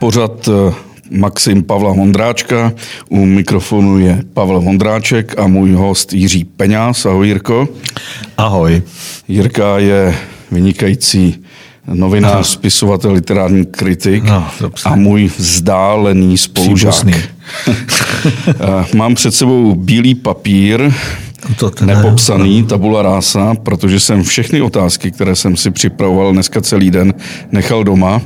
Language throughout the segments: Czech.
pořad eh, Maxim Pavla Vondráčka. U mikrofonu je Pavel Vondráček a můj host Jiří Peňáz. Ahoj Jirko. Ahoj. Jirka je vynikající novinář, Aha. spisovatel, literární kritik no, a můj vzdálený spolužák. Mám před sebou bílý papír, to teda, nepopsaný tabula rása, protože jsem všechny otázky, které jsem si připravoval dneska celý den, nechal doma,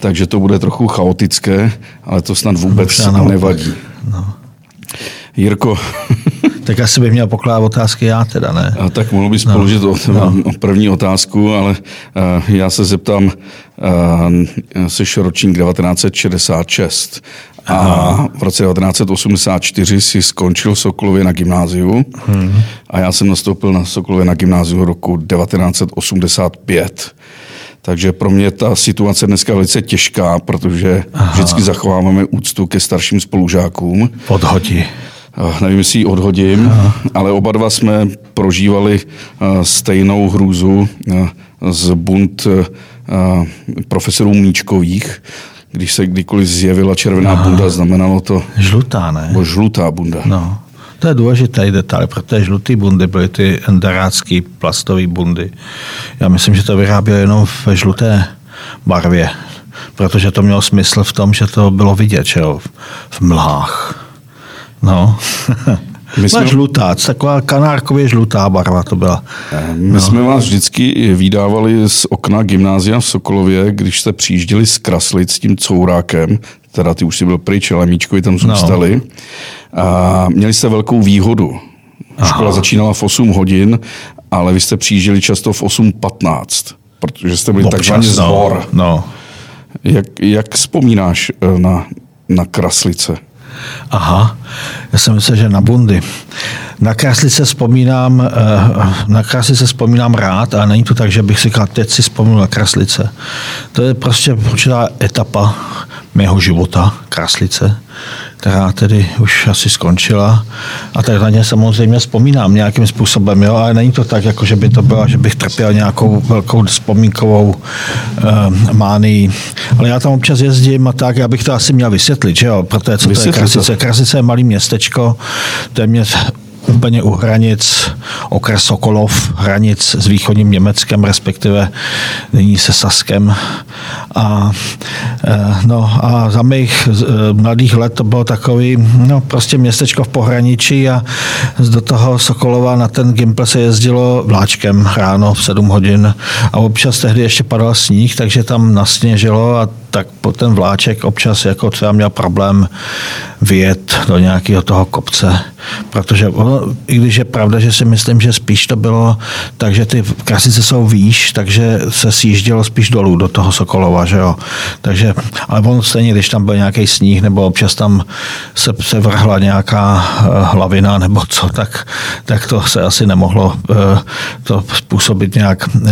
takže to bude trochu chaotické, ale to snad vůbec nevadí. No. Jirko. tak asi bych měl pokládat otázky já teda, ne? A tak mohl bys no. položit o, no. o první otázku, ale uh, já se zeptám, uh, jsi ročník 1966 a v roce 1984 si skončil v Sokolově na gymnáziu hmm. a já jsem nastoupil na Sokolově na gymnáziu roku 1985. Takže pro mě ta situace dneska velice těžká, protože Aha. vždycky zachováváme úctu ke starším spolužákům. Odhodí. Nevím, jestli ji odhodím, Aha. ale oba dva jsme prožívali stejnou hrůzu z bunt profesorů Míčkových, když se kdykoliv zjevila červená Aha. bunda, znamenalo to... Žlutá, ne? Bo žlutá bunda. No. To je důležitý detail, protože žlutý bundy byly ty enderácký plastové bundy. Já myslím, že to vyráběli jenom ve žluté barvě, protože to mělo smysl v tom, že to bylo vidět, že jo, v mlhách. No. My jsme... žlutá, taková kanárkově žlutá barva to byla. My no. jsme vás vždycky vydávali z okna gymnázia v Sokolově, když jste přijížděli z Kraslic s tím courákem, teda ty už si byl pryč, ale Míčkovi tam zůstali. No. A měli jste velkou výhodu. Aha. Škola začínala v 8 hodin, ale vy jste přijížděli často v 8.15, protože jste byli takzvaný zbor. No. no. Jak, jak vzpomínáš eh, na, na Kraslice? Aha, já jsem myslel, že na bundy. Na Kraslice vzpomínám, eh, na Kraslice vzpomínám rád a není to tak, že bych si říkal, teď si vzpomněl na Kraslice. To je prostě určitá etapa mého života, Kraslice, která tedy už asi skončila. A tak na ně samozřejmě vzpomínám nějakým způsobem, jo, ale není to tak, jako že by to bylo, že bych trpěl nějakou velkou vzpomínkovou uh, mánii. Ale já tam občas jezdím a tak, já bych to asi měl vysvětlit, že jo, protože co to je Krasice. Krasice je malý městečko, téměř úplně u hranic, okres Sokolov, hranic s východním Německem, respektive nyní se Saskem. A, e, no, a za mých e, mladých let to bylo takový, no, prostě městečko v pohraničí a do toho Sokolova na ten Gimpl se jezdilo vláčkem ráno v 7 hodin a občas tehdy ještě padal sníh, takže tam nasněžilo a tak ten vláček občas jako třeba měl problém vyjet do nějakého toho kopce, protože i když je pravda, že si myslím, že spíš to bylo tak, že ty krasice jsou výš, takže se sjíždělo spíš dolů do toho Sokolova, že jo. Takže, ale ono stejně, když tam byl nějaký sníh, nebo občas tam se, se vrhla nějaká uh, hlavina, nebo co, tak, tak to se asi nemohlo uh, to způsobit nějak, uh,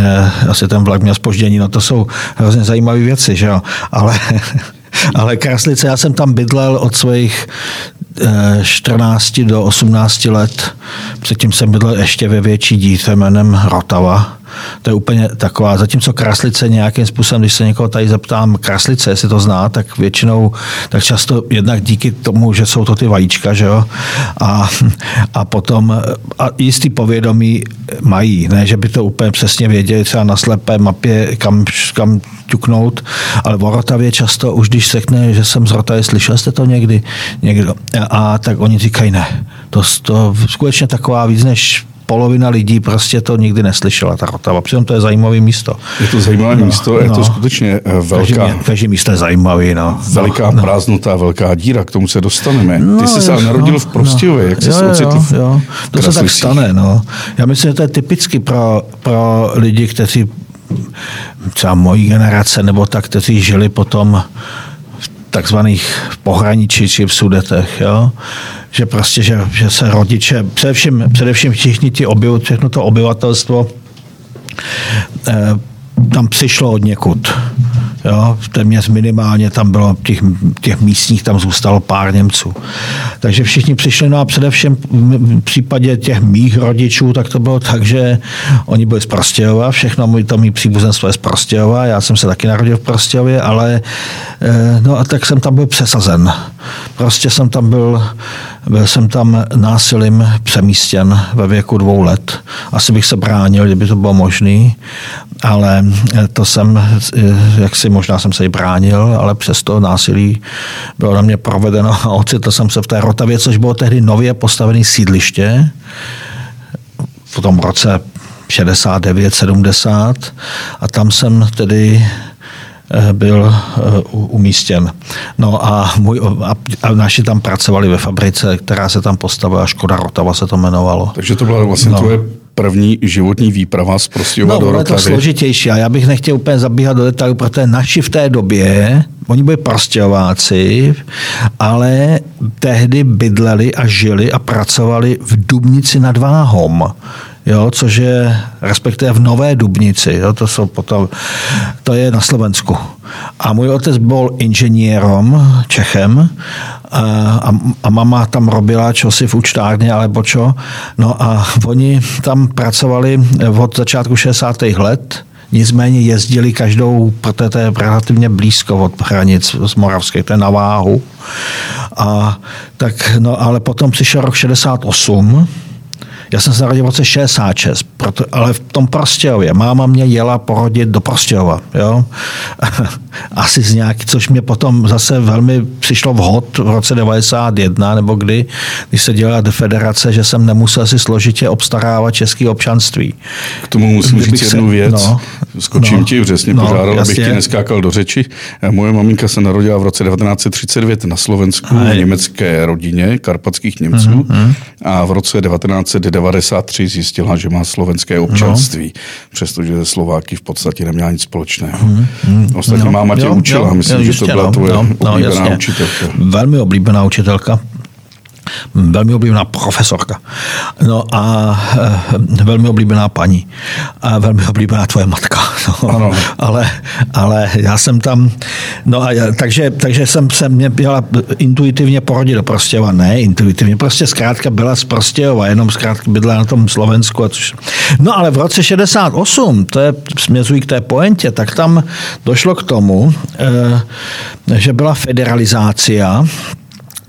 asi ten vlak měl spoždění, no to jsou hrozně zajímavé věci, že jo ale, ale Kraslice, já jsem tam bydlel od svých 14 do 18 let. Předtím jsem bydlel ještě ve větší dítě jménem Rotava. To je úplně taková, zatímco kraslice nějakým způsobem, když se někoho tady zeptám, kraslice, jestli to zná, tak většinou, tak často jednak díky tomu, že jsou to ty vajíčka, že jo, a, a potom a jistý povědomí mají, ne, že by to úplně přesně věděli, třeba na slepé mapě, kam, kam ťuknout, ale o Rotavě často už když řekne, že jsem z Rotavy, slyšel jste to někdy? někdo? A tak oni říkají ne. To, to skutečně taková víc než polovina lidí prostě to nikdy neslyšela, ta Rotava. Přitom to je zajímavé místo. Je to zajímavé no, místo, je no. to skutečně eh, velká... Každý místo je zajímavý, no. Veliká no, prázdnota, velká díra, k tomu se dostaneme. No, Ty jsi se narodil no, v Prostějově, no. jak jsi se ocitl v jo. To se tak stane, no. Já myslím, že to je typicky pro, pro lidi, kteří třeba mojí generace, nebo tak, kteří žili potom takzvaných pohraničí či v Sudetech, jo? že prostě, že, že se rodiče, především, především všichni ti obyv, všechno to obyvatelstvo eh, tam přišlo od někud. Jo, téměř minimálně tam bylo, těch, těch místních tam zůstalo pár Němců. Takže všichni přišli, no a především v případě těch mých rodičů, tak to bylo tak, že oni byli z Prostějova, všechno můj, to mý příbuzenstvo je z Prostějova, já jsem se taky narodil v Prostějově, ale eh, no a tak jsem tam byl přesazen. Prostě jsem tam byl, byl jsem tam násilím přemístěn ve věku dvou let. Asi bych se bránil, kdyby to bylo možné, ale to jsem, jak si možná jsem se i bránil, ale přesto násilí bylo na mě provedeno a ocitl jsem se v té Rotavě, což bylo tehdy nově postavené sídliště v tom roce 69, 70 a tam jsem tedy byl eh, umístěn. No a, můj, a naši tam pracovali ve fabrice, která se tam postavila, Škoda Rotava se to jmenovalo. Takže to byla vlastně no. tvoje první životní výprava z Prostějova no, do Rotavy. No, to složitější a já bych nechtěl úplně zabíhat do detailů, protože naši v té době, oni byli prostějováci, ale tehdy bydleli a žili a pracovali v Dubnici nad Váhom jo, což je respektive v Nové Dubnici, jo, to, jsou potom, to je na Slovensku. A můj otec byl inženýrom, Čechem, a, a, mama tam robila čosi v účtárně alebo čo. No a oni tam pracovali od začátku 60. let, Nicméně jezdili každou, protože to je relativně blízko od hranic z Moravské, to je na váhu. A tak, no, ale potom přišel rok 68 já jsem se narodil v roce 66, proto, ale v tom Prostějově. Máma mě jela porodit do Prostějova. Jo? Asi z nějaký, což mě potom zase velmi přišlo vhod v roce 91, nebo kdy, když se dělala defederace, že jsem nemusel si složitě obstarávat české občanství. K tomu musím říct jednu věc. No, Skočím no, ti přesně, no, požádal, abych ti neskákal do řeči. Moje maminka se narodila v roce 1939 na Slovensku, v německé rodině karpatských Němců uh-huh. a v roce 1990 93 zjistila, že má slovenské občanství, no. přestože ze Slováky v podstatě neměla nic společného. Hmm, hmm, Ostatně no, máma tě jo, učila, jo, myslím, jo, že to byla no, tvoje no, no oblíbená no, učitelka. Velmi oblíbená učitelka velmi oblíbená profesorka. No a e, velmi oblíbená paní. A velmi oblíbená tvoje matka. No, ano. Ale, ale já jsem tam, no a já, takže, takže jsem se mě byla intuitivně porodit do Prostějova. Ne, intuitivně, prostě zkrátka byla z Prostějova, jenom zkrátka bydla na tom Slovensku. A což... No ale v roce 68, to je směřují k té poentě, tak tam došlo k tomu, e, že byla federalizácia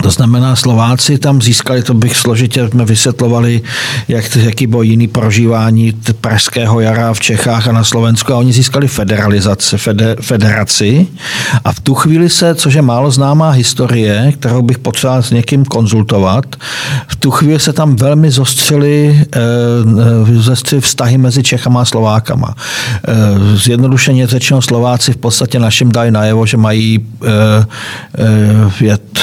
to znamená, Slováci tam získali, to bych složitě jsme vysvětlovali, jak, jaký bylo jiný prožívání pražského jara v Čechách a na Slovensku a oni získali federalizaci, feder, federaci a v tu chvíli se, což je málo známá historie, kterou bych potřeboval s někým konzultovat, v tu chvíli se tam velmi zostřili, eh, zostřili vztahy mezi Čechama a Slovákama. Eh, zjednodušeně řečeno Slováci v podstatě našim dají najevo, že mají, eh,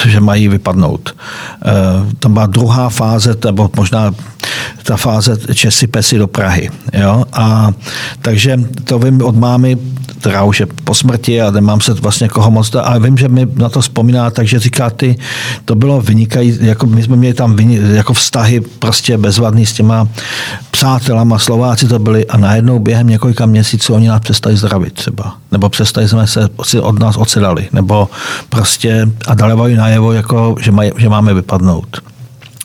že mají vypadnout. Eh, tam byla druhá fáze, nebo možná ta fáze Česi Pesy do Prahy. Jo? A, takže to vím od mámy, která už je po smrti a nemám se vlastně koho moc, ale vím, že mi na to vzpomíná, takže říká ty, to bylo vynikají, jako my jsme měli tam vynik, jako vztahy prostě bezvadný s těma přátelama, Slováci to byli a najednou během několika měsíců oni nás přestali zdravit třeba. Nebo přestali jsme se od nás odsedali. Nebo prostě a dali najevo, jako, že, maj, že máme vypadnout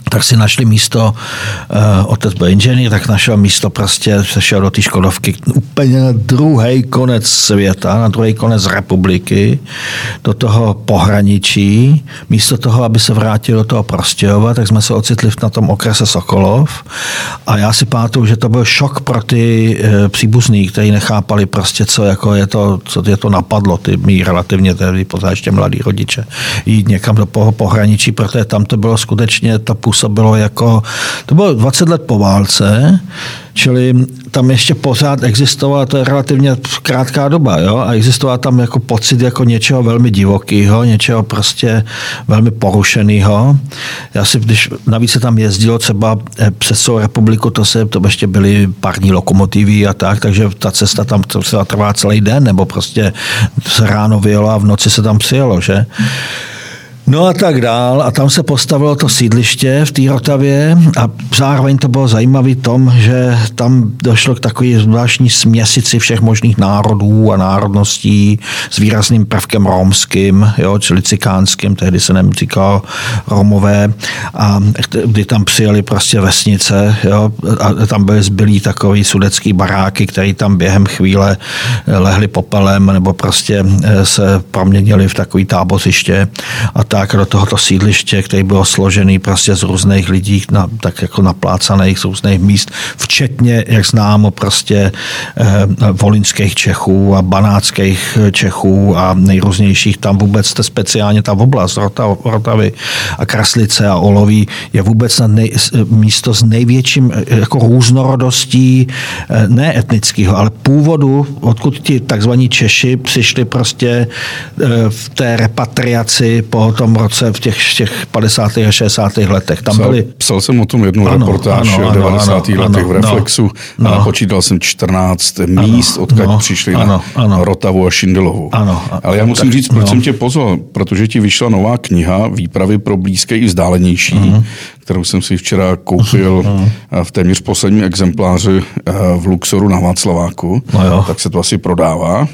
tak si našli místo, uh, otec byl inženýr, tak našel místo prostě, se šel do té Škodovky úplně na druhý konec světa, na druhý konec republiky, do toho pohraničí. Místo toho, aby se vrátil do toho Prostějova, tak jsme se ocitli na tom okrese Sokolov a já si pamatuju, že to byl šok pro ty uh, příbuzný, kteří nechápali prostě, co jako je to, co je to napadlo, ty mý relativně tedy pořád ještě mladí rodiče, jít někam do pohraničí, protože tam to bylo skutečně ta působnost působilo jako, to bylo 20 let po válce, čili tam ještě pořád existovala, to je relativně krátká doba, jo, a existoval tam jako pocit jako něčeho velmi divokého, něčeho prostě velmi porušeného. Já si, když navíc se tam jezdilo třeba eh, přes celou republiku, to se, to ještě byly parní lokomotivy a tak, takže ta cesta tam třeba trvá celý den, nebo prostě se ráno vyjelo a v noci se tam přijelo, že? No a tak dál. A tam se postavilo to sídliště v té Rotavě. A zároveň to bylo zajímavé tom, že tam došlo k takové zvláštní směsici všech možných národů a národností s výrazným prvkem romským, jo, čili cikánským, tehdy se nem říkal Romové, a kdy tam přijeli prostě vesnice, jo, a tam byly zbylí takový sudecký baráky, které tam během chvíle lehli popelem nebo prostě eh, se proměnili v takový tábořiště. A tak do tohoto sídliště, který bylo složený prostě z různých lidí, na, tak jako naplácaných z různých míst, včetně, jak známo, prostě eh, volinských Čechů a banáckých Čechů a nejrůznějších. Tam vůbec, to speciálně ta oblast Rotavy a Kraslice a Oloví je vůbec na nej, místo s největším eh, jako různorodostí eh, ne etnického, ale původu, odkud ti takzvaní Češi přišli prostě eh, v té repatriaci po tom roce v těch, těch 50. a 60. letech. Tam psal, byli... psal jsem o tom jednu ano, reportáž ano, v 90. Ano, letech ano, v Reflexu no, a počítal jsem 14 ano, míst, odkud no, přišli ano, na ano, Rotavu a Šindelovu. Ano, Ale já musím tak, říct, proč no. jsem tě pozval, protože ti vyšla nová kniha Výpravy pro blízké i vzdálenější, uh-huh kterou jsem si včera koupil v téměř posledním exempláři eh, v Luxoru na Václaváku, no jo. tak se to asi prodává.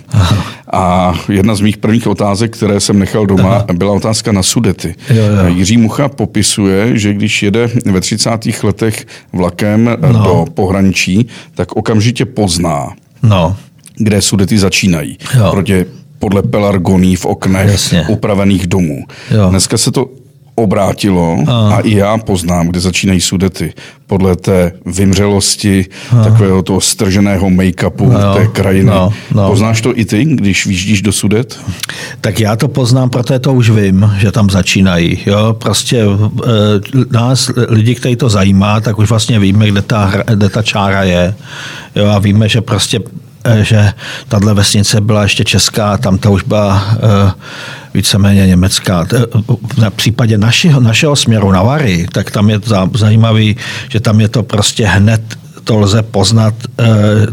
A jedna z mých prvních otázek, které jsem nechal doma, Aha. byla otázka na Sudety. Jo, jo. Jiří Mucha popisuje, že když jede ve 30. letech vlakem eh, no. do pohraničí, tak okamžitě pozná, no. kde Sudety začínají. Jo. Proti podle pelargoní v oknech Jasně. upravených domů. Jo. Dneska se to obrátilo a. a i já poznám, kde začínají sudety. Podle té vymřelosti, a. takového toho strženého make-upu no, té krajiny. No, no. Poznáš to i ty, když vyjíždíš do sudet? Tak já to poznám, protože to už vím, že tam začínají. Jo? Prostě e, nás, lidi, kteří to zajímá, tak už vlastně víme, kde ta, kde ta čára je. Jo? A víme, že prostě e, že tahle vesnice byla ještě česká, tam to už byla e, víceméně německá. Na případě našeho, našeho směru na Vary, tak tam je zajímavý, že tam je to prostě hned to lze poznat, eh,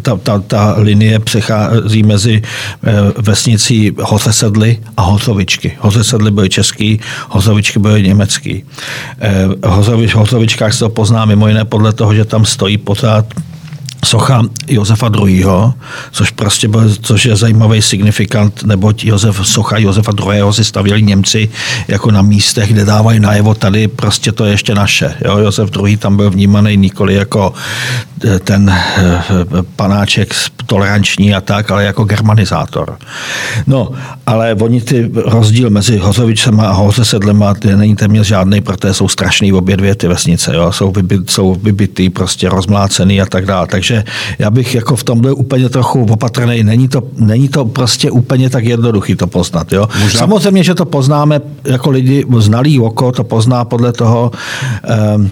ta, ta, ta linie přechází mezi eh, vesnicí Hozesedly a Hozovičky. Hozesedly byly český, Hozovičky byly německý. Eh, v Hozovičkách se to pozná mimo jiné podle toho, že tam stojí pořád socha Josefa II., což prostě byl, což je zajímavý signifikant, neboť Josef, socha Josefa II. si stavěli Němci jako na místech, kde dávají najevo, tady prostě to je ještě naše. Jo? Josef II. tam byl vnímaný nikoli jako eh, ten eh, panáček toleranční a tak, ale jako germanizátor. No, ale oni ty rozdíl mezi Hozovičema a Hozesedlema není téměř žádný, protože jsou strašný obě dvě ty vesnice. Jo? Jsou, vybit, jsou vybitý, prostě rozmlácený a tak dále. Takže takže já bych jako v tomhle úplně trochu opatrný. Není to, není to prostě úplně tak jednoduchý to poznat. Jo? Možná... Samozřejmě, že to poznáme jako lidi, znalý oko to pozná podle toho, um,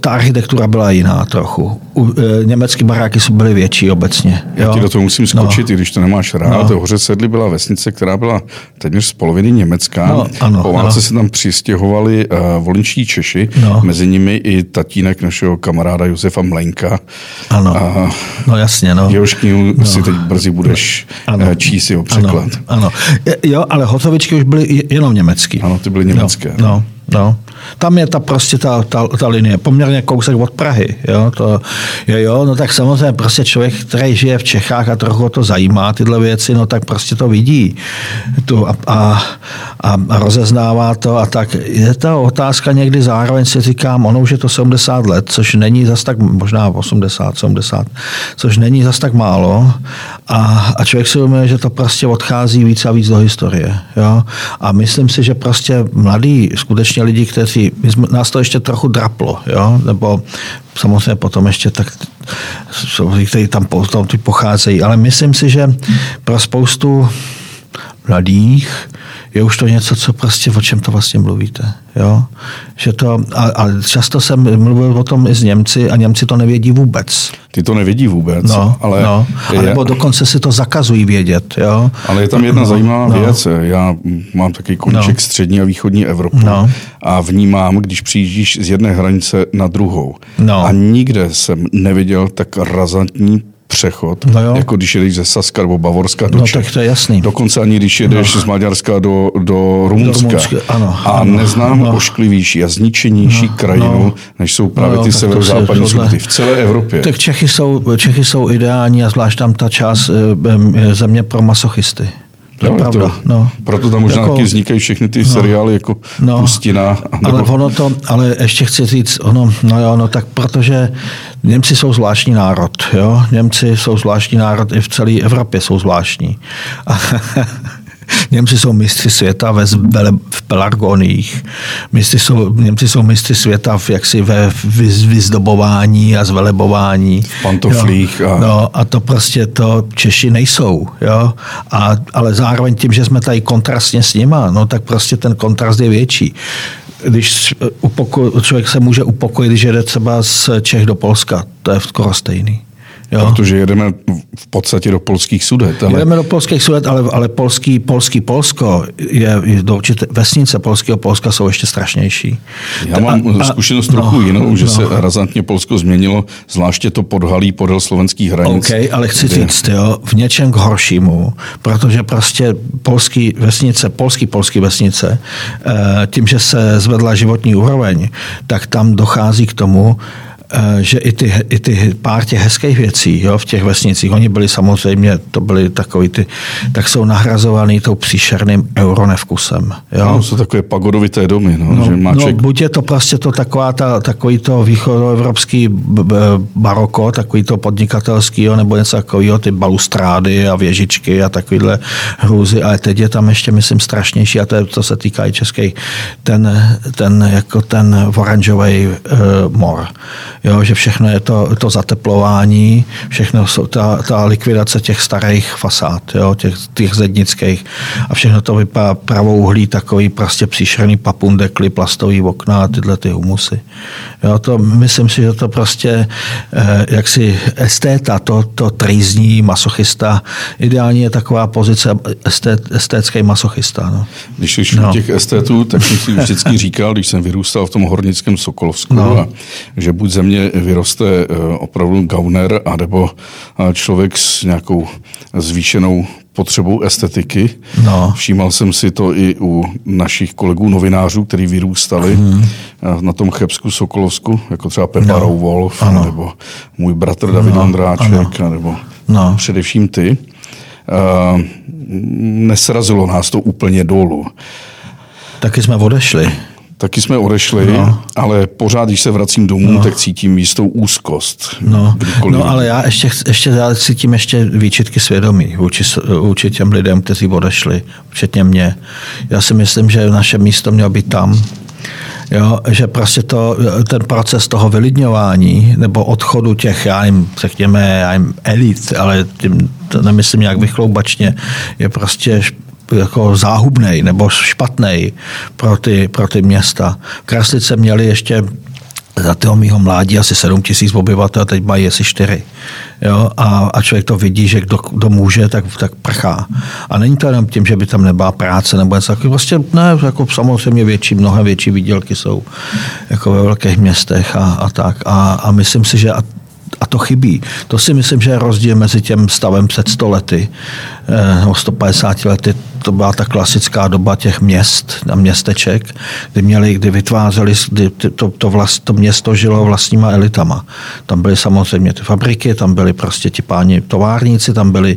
ta architektura byla jiná trochu. U, e, německý baráky jsou byly větší obecně. Jo? Já ti do toho musím skočit, no. i když to nemáš rád. No. Hoře Sedli byla vesnice, která byla téměř z poloviny německá. No, ano, po válce ano. se tam přistěhovali uh, volinští Češi, no. mezi nimi i tatínek našeho kamaráda Josefa Mlenka. Ano, a, no jasně. No. Jehož knihu no. si teď brzy budeš ano. číst jeho překlad. Ano, ano. Jo, ale hotovičky už byly jenom německý. Ano, ty byly německé. No, no. No. Tam je ta prostě ta, ta, ta linie, poměrně kousek od Prahy. Jo? To, jo, jo, no tak samozřejmě prostě člověk, který žije v Čechách a trochu to zajímá tyhle věci, no tak prostě to vidí tu a, a, a rozeznává to a tak. Je ta otázka někdy zároveň si říkám, ono už je to 70 let, což není zas tak, možná 80, 70, což není zas tak málo a, a člověk si uvědomuje, že to prostě odchází víc a víc do historie. Jo? A myslím si, že prostě mladí skutečně skutečně lidi, kteří, nás to ještě trochu draplo, jo? nebo samozřejmě potom ještě tak kteří tam potom pocházejí, ale myslím si, že pro spoustu mladých je už to něco, co prostě, o čem to vlastně mluvíte. Jo? Že to, a, a často jsem mluvil o tom i s Němci a Němci to nevědí vůbec. Ty to nevědí vůbec. No, ale no. Je, nebo dokonce si to zakazují vědět. Jo? Ale je tam jedna no, zajímavá no. věc. Já mám taky koníček no. střední a východní Evropy no. a vnímám, když přijíždíš z jedné hranice na druhou. No. A nikde jsem neviděl tak razantní přechod, No jo. jako když jedeš ze Saska nebo Bavorska do No, Čech. tak to je jasný. Dokonce ani když jedeš no. z Maďarska do, do Rumunska. Do Rumunska, ano, a ano, neznám no. ošklivější a zničenější no, krajinu, no. než jsou právě No, ty severozápadní sudy v celé Evropě. Tak Čechy jsou, Čechy jsou ideální a zvlášť tam ta část eh, eh, země pro masochisty. To je Jo, pravda. to- no. Proto tam možná Jako- taky vznikají všechny ty seriály jako No. Pustina. Ale ono to, ale ještě chci říct, ono, no jo, no tak protože Němci jsou zvláštní národ, jo. Němci jsou zvláštní národ, i v celé Evropě jsou zvláštní. A Němci jsou mistři světa ve, zbele- v pelargoních. Mistři jsou, Němci jsou mistři světa v, jaksi ve vyz- vyzdobování a zvelebování. pantoflích Jo. a- No, a to prostě to Češi nejsou. Jo? A, ale zároveň tím, že jsme tady kontrastně s nima, no tak prostě ten kontrast je větší. Když upoko- člověk se může upokojit, když jede třeba z Čech do Polska, to je skoro stejný. Jo? Protože jedeme v podstatě do polských sudet. Ale Jedeme do polských sudet, ale, ale polský, polský Polsko je, je do určité vesnice polského Polska jsou ještě strašnější. já mám A- a- zkušenost trochu no, jinou, že no. se razantně Polsko změnilo, zvláště to podhalí podél slovenských hranic. OK, ale chci kde- říct, jo, v něčem k horšímu, protože prostě polský vesnice, polský polský vesnice, eh, tím, že se zvedla životní úroveň, tak tam dochází k tomu, že i ty, i ty pár těch hezkých věcí jo, v těch vesnicích, oni byli samozřejmě, to byly takový ty, tak jsou nahrazovaný tou příšerným euronevkusem. Jo. No, jsou takové pagodovité domy, no, No, že má no, buď je to prostě to taková ta, takový to východoevropský b- baroko, takový to podnikatelský, jo, nebo něco takového, ty balustrády a věžičky a takovýhle hrůzy, ale teď je tam ještě, myslím, strašnější, a to, je, to se týká i českých, ten, ten, jako ten oranžový uh, mor. Jo, že všechno je to, to zateplování, všechno jsou ta, ta likvidace těch starých fasád, jo, těch, těch zednických a všechno to vypadá pravouhlý, takový prostě příšerný papundekly, plastový okna a tyhle ty humusy. Jo, to myslím si, že to prostě eh, jaksi estéta, to, to trýzní masochista, ideálně je taková pozice estét, estétský masochista. No. Když jsi No. u těch estetů, tak jsem si vždycky říkal, když jsem vyrůstal v tom hornickém Sokolovsku, No. a, že buď ze mě vyroste eh, opravdu gauner, anebo eh, člověk s nějakou zvýšenou potřebou estetiky. No. Všímal jsem si to i u našich kolegů novinářů, kteří vyrůstali eh, na tom Chebsku Sokolovsku, jako třeba Pepa No. Rouvolf, Ano. nebo můj bratr David No, Ondráček, nebo No. především ty. Uh, nesrazilo nás to úplně dolů. Taky jsme odešli. Taky jsme odešli, no. ale pořád, když se vracím domů, no. tak cítím jistou úzkost. No, Kdykoliv. no ale já ještě, ještě já cítím ještě výčitky svědomí vůči, vůči těm lidem, kteří odešli, včetně mě. Já si myslím, že naše místo mělo být tam. Jo, že prostě to, ten proces toho vylidňování nebo odchodu těch, já jim, řekněme, já jim elit, ale tím to nemyslím nějak vychloubačně, je prostě jako záhubnej nebo špatný pro ty, pro ty města. Kraslice měli ještě za toho mýho mládí asi 7 tisíc obyvatel, teď mají asi 4. Jo? A, a člověk to vidí, že kdo, kdo může, tak, tak prchá. A není to jenom tím, že by tam nebyla práce nebo něco takového. Prostě ne, jako samozřejmě větší, mnohem větší výdělky jsou jako ve velkých městech a, a tak. A, a myslím si, že a, a to chybí. To si myslím, že je rozdíl mezi tím stavem před 100 lety eh, nebo 150 lety. To byla ta klasická doba těch měst a městeček, kdy, měli, kdy vytvářeli, kdy to, to, vlast, to město žilo vlastníma elitama. Tam byly samozřejmě ty fabriky, tam byli prostě ti páni továrníci, tam byli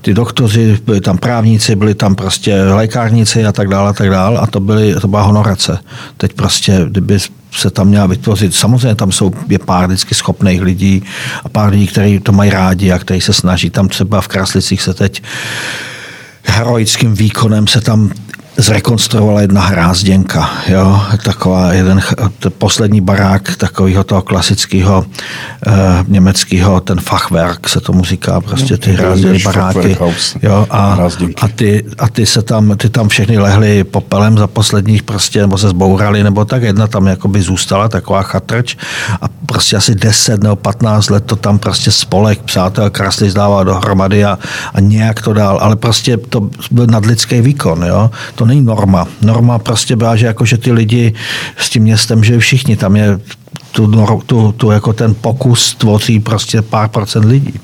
ty doktoři, byli tam právníci, byli tam prostě lékárníci a tak dále a tak dále. A to, byly, to byla honorace. Teď prostě, kdyby se tam měla vytvořit. Samozřejmě tam jsou je pár vždycky schopných lidí a pár lidí, kteří to mají rádi a kteří se snaží. Tam třeba v Kraslicích se teď heroickým výkonem se tam zrekonstruovala jedna hrázděnka, jo, taková jeden, poslední barák takového toho klasického eh, německého, ten Fachwerk se tomu říká, prostě ty hrázděné English baráky, jo, a, a ty, a ty se tam, ty tam všechny lehly popelem za posledních prostě, nebo se zbourali, nebo tak. Jedna tam jakoby zůstala, taková chatrč a prostě asi 10 nebo 15 let to tam prostě spolek přátel krasli zdával dohromady a, a nějak to dál, ale prostě to byl nadlidský výkon, jo, to není norma. Norma prostě byla, že jako, že ty lidi s tím městem žili všichni, tam je tu, tu, tu jako ten pokus tvoří prostě pár procent lidí.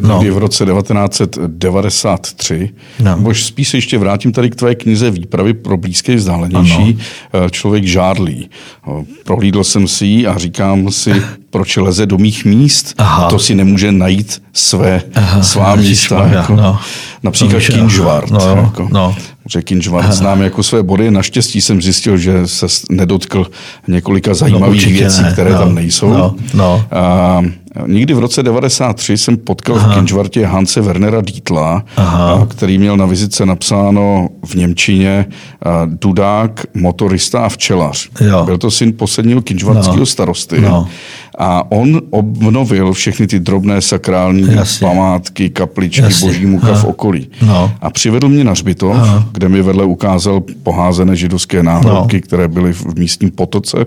No. v roce 1993. No. Nebo spíš se ještě vrátím tady k tvé knize Výpravy pro blízké vzdálenější. Ano. Člověk žádlý. Prohlídl jsem si ji a říkám si, proč leze do mých míst, Aha. to si nemůže najít své, Aha, svá místa. Jako, no. Například Kinžvart. No, jako, no. Že Kinžvart znám jako své body. Naštěstí jsem zjistil, že se nedotkl několika zajímavých no, věcí, ne. které no, tam nejsou. No, no. A, Někdy v roce 93 jsem potkal Aha. v Kinžvartě Hanse Wernera Dietla, Aha. který měl na vizitce napsáno v Němčině Dudák, motorista a včelař. Jo. Byl to syn posledního kinžvartského no. starosty. No. A on obnovil všechny ty drobné sakrální Jasně. památky, kapličky, Jasně. boží muka v okolí. No. A přivedl mě na Řbitov, Aha. kde mi vedle ukázal poházené židovské náhrobky, no. které byly v místním potoce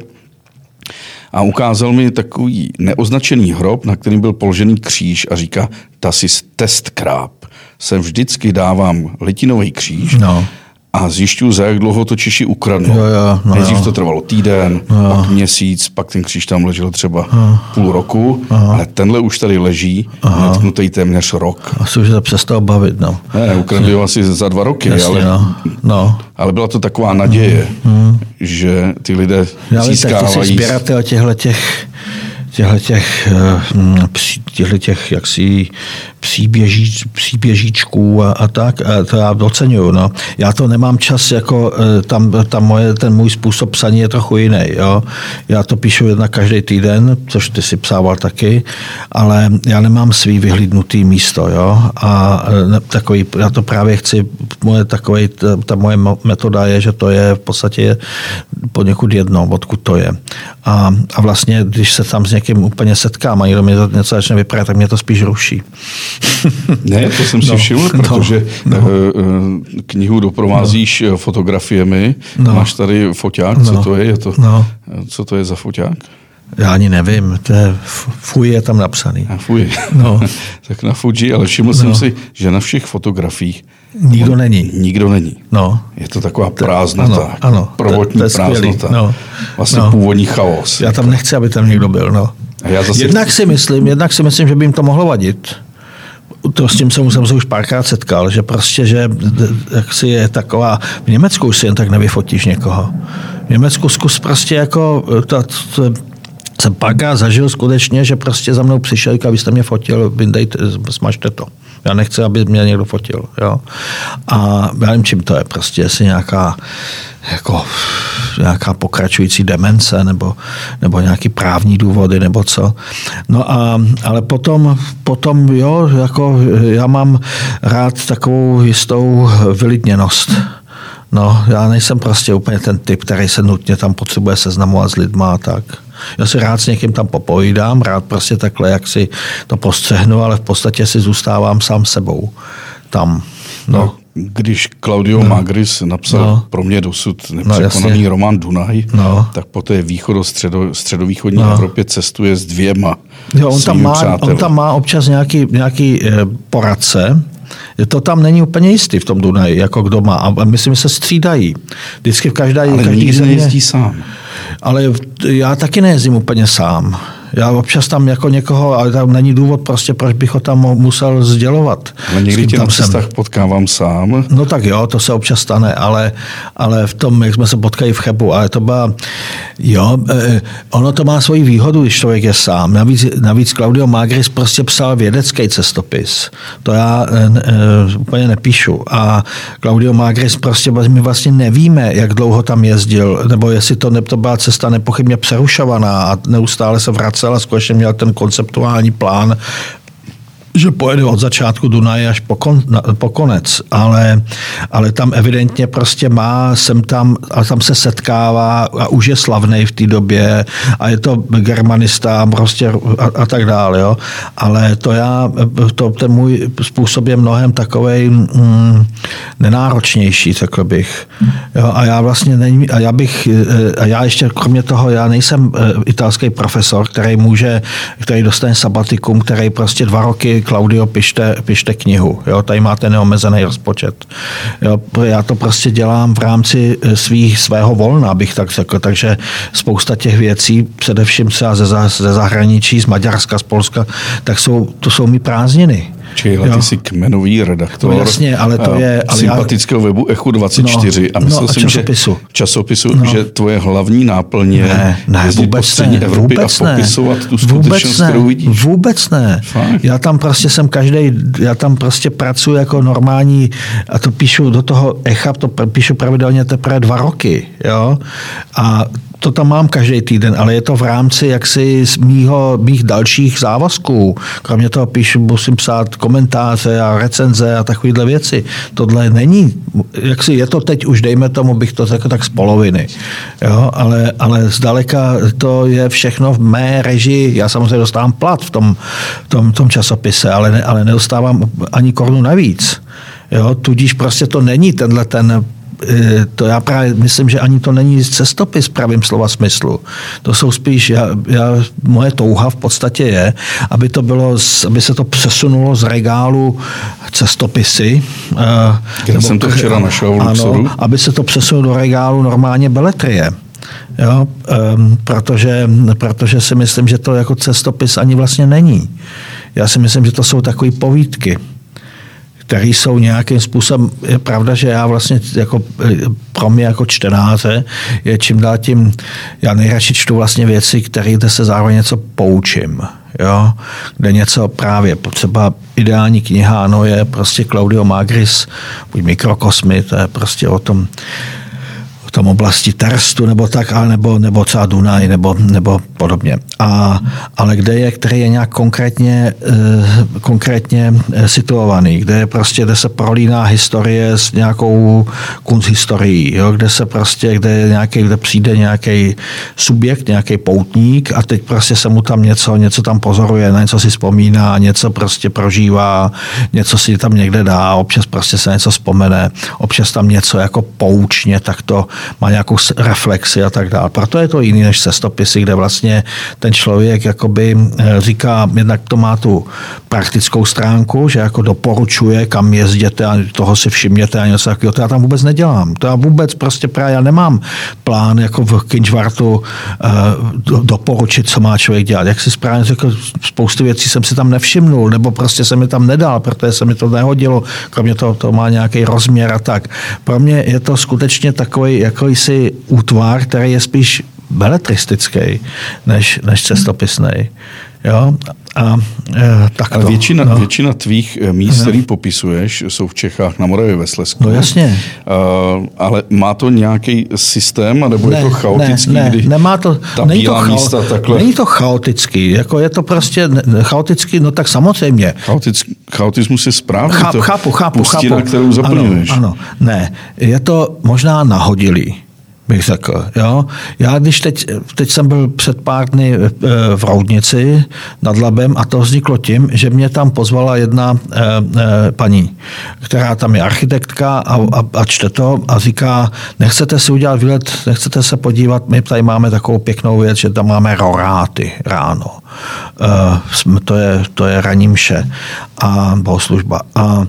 a ukázal mi takový neoznačený hrob, na kterým byl položený kříž a říká, ta si test kráp. Sem vždycky dávám litinový kříž no a zjišťuju, za jak dlouho to Češi ukradnou. Jo, jo, no Nejdřív jo. to trvalo týden, jo. pak měsíc, pak ten kříž tam ležel třeba jo. půl roku, Aha. ale tenhle už tady leží, netknutý téměř rok. Asi už se přestal bavit, no. Ne, ukradli ho asi za dva roky, Jasně, ale, no. No. ale byla to taková naděje, hmm. že ty lidé já získávají... Ty jsi sběratel těchto těch těchto těch, těchto těch jaksi příběží, příběžíčků a, a tak, a to já docenuju. No. Já to nemám čas, jako e, tam, tam moje, ten můj způsob psaní je trochu jiný. Jo. Já to píšu jedna každý týden, což ty si psával taky, ale já nemám svý vyhlídnutý místo. Jo. A e, takový, já to právě chci, moje, takový, ta, ta moje metoda je, že to je v podstatě poněkud jedno, odkud to je. A, a vlastně, když se tam s někým úplně setkám a někdo mi to něco začne vypadat, tak mě to spíš ruší. ne, to jsem si no, všiml, no, protože no, no. knihu doprovázíš no. fotografiemi. No. Máš tady foťák, no. co to je? je to, no. Co to je za foťák? Já ani nevím, to je, fuj je tam napsaný. A fuj. No. tak na Fuji, ale všiml no. jsem si, že na všech fotografiích Nikdo není. Nikdo není. No. Je to taková prázdnota. Ano, ano. Prvotní to, to prázdnota. No. Vlastně no. původní chaos. Já tam nechci, aby tam někdo byl. No. A já zase... Jednak si myslím, jednak si myslím, že by jim to mohlo vadit to s tím jsem, jsem se už párkrát setkal, že prostě, že jak si je taková, v Německu už si jen tak nevyfotíš někoho. V Německu zkus prostě jako, to, to, jsem párkrát zažil skutečně, že prostě za mnou přišel, a vy jste mě fotil, vyndejte, smažte to. Já nechci, aby mě někdo fotil. Jo? A já nevím, čím to je. Prostě jestli nějaká, jako, nějaká pokračující demence nebo, nebo nějaký právní důvody nebo co. No a, ale potom, potom jo, jako já mám rád takovou jistou vylidněnost. No, já nejsem prostě úplně ten typ, který se nutně tam potřebuje seznamovat s lidma a tak. Já si rád s někým tam popovídám, rád prostě takhle, jak si to postřehnu, ale v podstatě si zůstávám sám sebou tam. No. no když Claudio no. Magris napsal no. pro mě dosud no, nepřekonaný no, román Dunaj, no. tak po té východo středo, středovýchodní no. Evropě cestuje s dvěma jo, on, tam má, on tam má občas nějaký, nějaký eh, poradce, to tam není úplně jistý v tom Dunaji, jako kdo má. A myslím, že se střídají. Vždycky v každé, Ale každý nikdy země, nejezdí sám. Ale já taky nejezdím úplně sám. Já občas tam jako někoho, ale tam není důvod prostě, proč bych ho tam musel sdělovat. Ale někdy tě na cestách potkávám sám. No tak jo, to se občas stane, ale, ale v tom, jak jsme se potkali v Chebu, ale to byla, jo, eh, ono to má svoji výhodu, když člověk je sám. Navíc, navíc Claudio Magris prostě psal vědecký cestopis. To já e, úplně nepíšu. A Claudio Magris prostě, my vlastně nevíme, jak dlouho tam jezdil, nebo jestli to, ne, to byla cesta nepochybně přerušovaná a neustále se vracel a skutečně měl ten konceptuální plán že pojede od začátku Dunaje až po, kon, na, po konec, ale, ale tam evidentně prostě má, jsem tam, a tam se setkává a už je slavný v té době a je to germanista prostě a, a tak dále, jo. Ale to já, to, ten můj způsob je mnohem takovej mm, nenáročnější, řekl bych. Jo, a já vlastně není, a já bych, a já ještě kromě toho, já nejsem eh, italský profesor, který může, který dostane sabatikum, který prostě dva roky Claudio, pište, pište knihu. Jo? Tady máte neomezený rozpočet. Jo? Já to prostě dělám v rámci eh, svých, svého volna, bych tak řekl. Takže spousta těch věcí, především třeba ze, ze zahraničí, z Maďarska, z Polska, tak jsou, to jsou mi prázdniny. Čili ty jsi kmenový redaktor no, jasně, ale to je, ale sympatického já... webu Echu 24 no, a myslel no, a jsem, časopisu. že časopisu, no. že tvoje hlavní náplň je ne, ne, vůbec ne, Evropy vůbec a popisovat ne, tu skutečnost, ne, kterou vidíš. Vůbec ne. Fakt? Já tam prostě jsem každý, já tam prostě pracuji jako normální a to píšu do toho Echa, to píšu pravidelně teprve dva roky. Jo? A to tam mám každý týden, ale je to v rámci jaksi mýho, mých dalších závazků. Kromě toho píšu, musím psát komentáře a recenze a takovéhle věci. Tohle není, jaksi je to teď už, dejme tomu, bych to řekl tak z poloviny. Jo? Ale, ale zdaleka to je všechno v mé režii. Já samozřejmě dostávám plat v tom, tom, tom časopise, ale, ne, ale nedostávám ani korunu navíc. Jo? Tudíž prostě to není tenhle ten to já právě myslím, že ani to není cestopis v pravým slova smyslu. To jsou spíš, já, já, moje touha v podstatě je, aby to bylo, aby se to přesunulo z regálu cestopisy. E, Kde jsem to včera našel v ano, aby se to přesunulo do regálu normálně beletrie. Jo, um, protože, protože si myslím, že to jako cestopis ani vlastně není. Já si myslím, že to jsou takové povídky které jsou nějakým způsobem, je pravda, že já vlastně jako, pro mě jako čtenáře je čím dál tím, já nejradši čtu vlastně věci, které se zároveň něco poučím. Jo, kde něco právě potřeba ideální kniha, ano, je prostě Claudio Magris, buď mikrokosmy, to je prostě o tom, tom oblasti Terstu nebo tak, ale nebo, nebo třeba Dunaj nebo, nebo podobně. A, ale kde je, který je nějak konkrétně, eh, konkrétně eh, situovaný, kde je prostě, kde se prolíná historie s nějakou kunsthistorií, jo, kde se prostě, kde, je nějaký, kde přijde nějaký subjekt, nějaký poutník a teď prostě se mu tam něco, něco tam pozoruje, na něco si vzpomíná, něco prostě prožívá, něco si tam někde dá, občas prostě se něco vzpomene, občas tam něco jako poučně tak to má nějakou reflexi a tak dále. Proto je to jiný než cestopisy, kde vlastně ten člověk jakoby eh, říká, jednak to má tu praktickou stránku, že jako doporučuje, kam jezděte a toho si všimněte a něco takového. To já tam vůbec nedělám. To já vůbec prostě právě já nemám plán jako v Kinčvartu uh, doporučit, co má člověk dělat. Jak si správně řekl, spoustu věcí jsem si tam nevšimnul, nebo prostě se mi tam nedal, protože se mi to nehodilo, kromě toho to má nějaký rozměr a tak. Pro mě je to skutečně takový jakýsi útvar, který je spíš beletristický než, než cestopisný. Jo? A, e, tak Ale většina, no. většina tvých e, míst, no. který popisuješ, jsou v Čechách, na Moravě, ve Slesku. No jasně. Uh, ale má to nějaký systém, nebo ne, je to chaotický? Ne, ne, kdy nemá to, ta není to, chao, místa takhle... není to chaotický, jako je to prostě chaotický, no tak samozřejmě. Chaotick, chaotismus je správný, Cháp, to chápu, chápu, pustina, chápu. kterou zaplňuješ. Ano, ano, ne, je to možná nahodilý bych řekl. Jo? Já když teď, teď jsem byl před pár dny eh, v Roudnici nad Labem a to vzniklo tím, že mě tam pozvala jedna eh, eh, paní, která tam je architektka a, a, a čte to a říká, nechcete si udělat výlet, nechcete se podívat, my tady máme takovou pěknou věc, že tam máme roráty ráno. To je, to je raní mše a bohoslužba. A,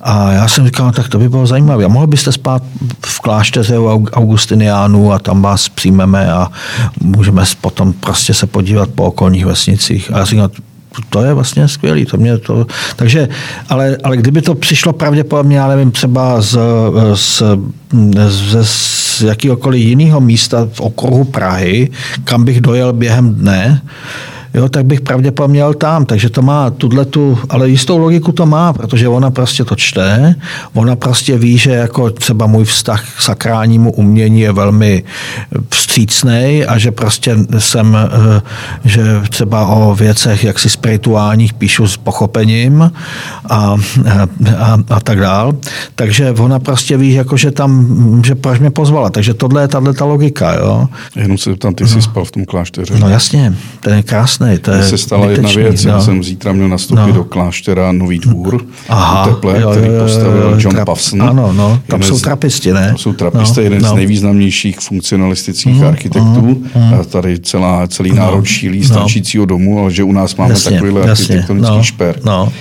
a já jsem říkal, no, tak to by bylo zajímavé. Mohl byste spát v klášteře u Augustiniánů a tam vás přijmeme a můžeme potom prostě se podívat po okolních vesnicích. A já říkal, to je vlastně skvělý. To mě to, takže, ale, ale kdyby to přišlo pravděpodobně, já nevím, třeba z, z, z, z jakýkoliv jiného místa v okruhu Prahy, kam bych dojel během dne, jo, tak bych pravděpodobně měl tam. Takže to má tuhle tu, ale jistou logiku to má, protože ona prostě to čte, ona prostě ví, že jako třeba můj vztah k sakrálnímu umění je velmi vstřícný a že prostě jsem, eh, že třeba o věcech jaksi spirituálních píšu s pochopením a, a, a tak dál. Takže ona prostě ví, jako, že tam, že proč mě pozvala. Takže tohle je tahle ta logika. Jo. Jenom se tam, ty jsi no. spal v tom klášteře. No jasně, ten je krásný jasný. To je se stala jedna věc, no. já jsem zítra měl nastoupit no. do kláštera Nový dvůr Aha, Teple, jo, který postavil John trap, Pavson. Ano, no, tam jsou trapisti, ne? Tam jsou trapisté, no, jeden no. z nejvýznamnějších funkcionalistických mm, architektů. Mm, a tady celá, celý no, národ šílí no. stačícího domu, ale že u nás máme jasně, takovýhle jasně, architektonický no, šper. No.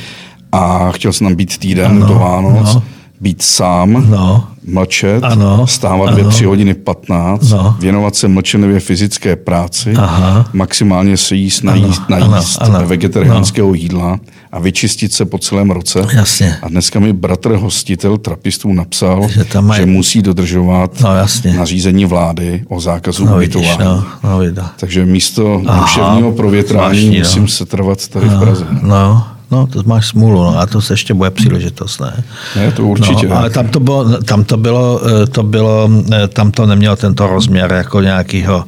A chtěl jsem tam být týden ano, do Vánoc. No být sám, no. Mlčet, ano. stávat ano. dvě, tři hodiny 15, no. věnovat se mlčenlivě fyzické práci, Aha. maximálně se jíst, najíst, ano. najíst ano. vegetariánského no. jídla a vyčistit se po celém roce. Jasně. A dneska mi bratr hostitel trapistů napsal, že, tam maj... že musí dodržovat no, jasně. nařízení vlády o zákazu no, ubytování. No, no, Takže místo Aha. duševního provětrání Zvláštní, musím no. se trvat tady no, v Praze. No. No, to máš smůlu, no, a to se ještě bude příležitost, ne? Ne, to určitě. No, ale tam to bylo, tam to bylo, eh, to bylo, eh, tam to nemělo tento rozměr jako nějakého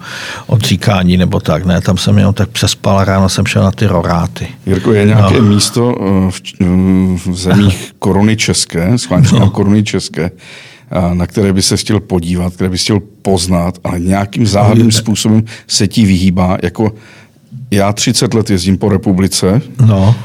odříkání nebo tak, ne, tam jsem jenom tak přespal ráno jsem šel na ty roráty. Jirko, je nějaké no. místo eh, v, v zemích koruny české, schválně no. koruny české, na které by se chtěl podívat, které by chtěl poznat, ale nějakým záhadným způsobem se ti vyhýbá, jako já 30 let jezdím po republice, no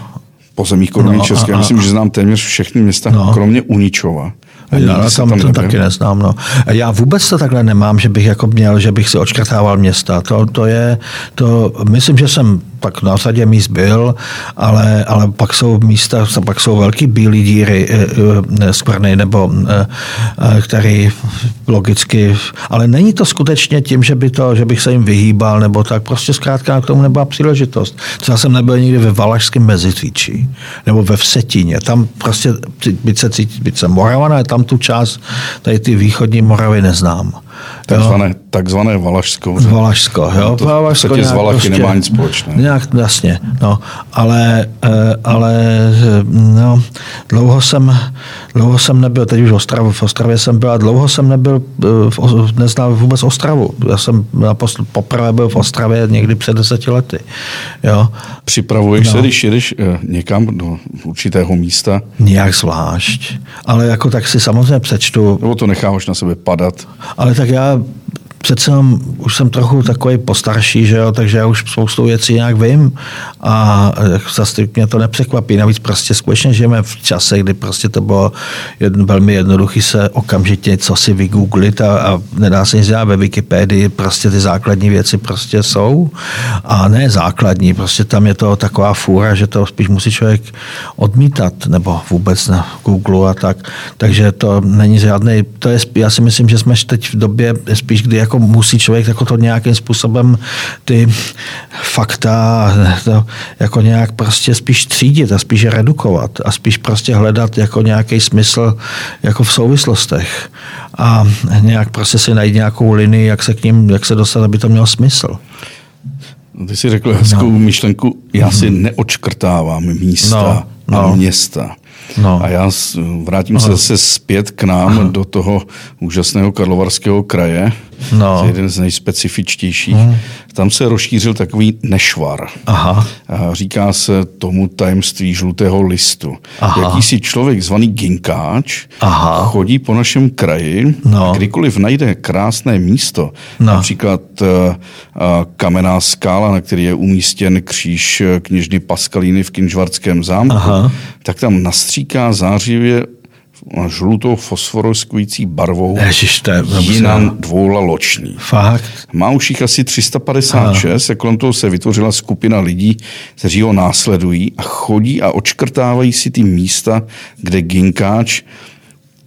pozemích koruny no, České. A, Myslím, že znám téměř všechny města, no. kromě Uničova. Já tam, tam to taky neznám. No. Já vůbec to takhle nemám, že bych jako měl, že bych si očkrtával města. To, to je, to, myslím, že jsem tak na sadě míst byl, ale, ale pak jsou místa, pak jsou velký bílé díry e, e, skvrny, nebo e, který logicky, ale není to skutečně tím, že, by to, že bych se jim vyhýbal, nebo tak, prostě zkrátka k tomu nebyla příležitost. Třeba jsem nebyl nikdy ve Valašském Mezitvíči, nebo ve Vsetíně, tam prostě, byť se, byť jsem Moravaná, tam tu část, tady ty východní Moravy neznám. Takzvané, takzvané Valašsko. Valašsko, jo. No to Valašsko z Valachy prostě, nemá nic společného. Nějak, jasně, no. Ale, eh, ale no, dlouho jsem, dlouho jsem nebyl, teď už v Ostravu, v Ostravě jsem byl a dlouho jsem nebyl, eh, v, neznal vůbec Ostravu. Já jsem naposled, poprvé byl v Ostravě někdy před deseti lety. Jo. Připravuješ no. se, když jedeš eh, někam do určitého místa? Nějak zvlášť. Ale jako tak si samozřejmě přečtu. Nebo to necháváš na sebe padat? Ale tak já přece už jsem trochu takový postarší, že jo, takže já už spoustu věcí nějak vím a zase mě to nepřekvapí. Navíc prostě skutečně žijeme v čase, kdy prostě to bylo jedno, velmi jednoduché se okamžitě co si vygooglit a, a nedá se nic dělat ve Wikipedii, prostě ty základní věci prostě jsou a ne základní, prostě tam je to taková fůra, že to spíš musí člověk odmítat nebo vůbec na Google a tak. Takže to není žádný, to je, já si myslím, že jsme teď v době spíš, kdy jako musí člověk jako to nějakým způsobem ty fakta to jako nějak prostě spíš třídit a spíš redukovat a spíš prostě hledat jako nějaký smysl jako v souvislostech a nějak prostě si najít nějakou linii, jak se k ním, jak se dostat, aby to mělo smysl. Ty jsi řekl hezkou no. myšlenku, já si mhm. neočkrtávám místa no, no. a města. No. A já vrátím no. se zase zpět k nám Aha. do toho úžasného Karlovarského kraje, no. jeden z nejspecifičtějších. Hmm. Tam se rozšířil takový nešvar. Aha. A říká se tomu tajemství žlutého listu. Aha. Jakýsi člověk zvaný Ginkáč Aha. chodí po našem kraji, no. kdykoliv najde krásné místo, no. například uh, kamenná skála, na který je umístěn kříž kněžny Paskalíny v Kinžvarském zámku, Aha. tak tam nastříká zářivě žlutou fosforiskující barvou Ježiš, to je jinan dvoula loční. Fakt? Má už jich asi 356 a kolem toho se vytvořila skupina lidí, kteří ho následují a chodí a očkrtávají si ty místa, kde ginkáč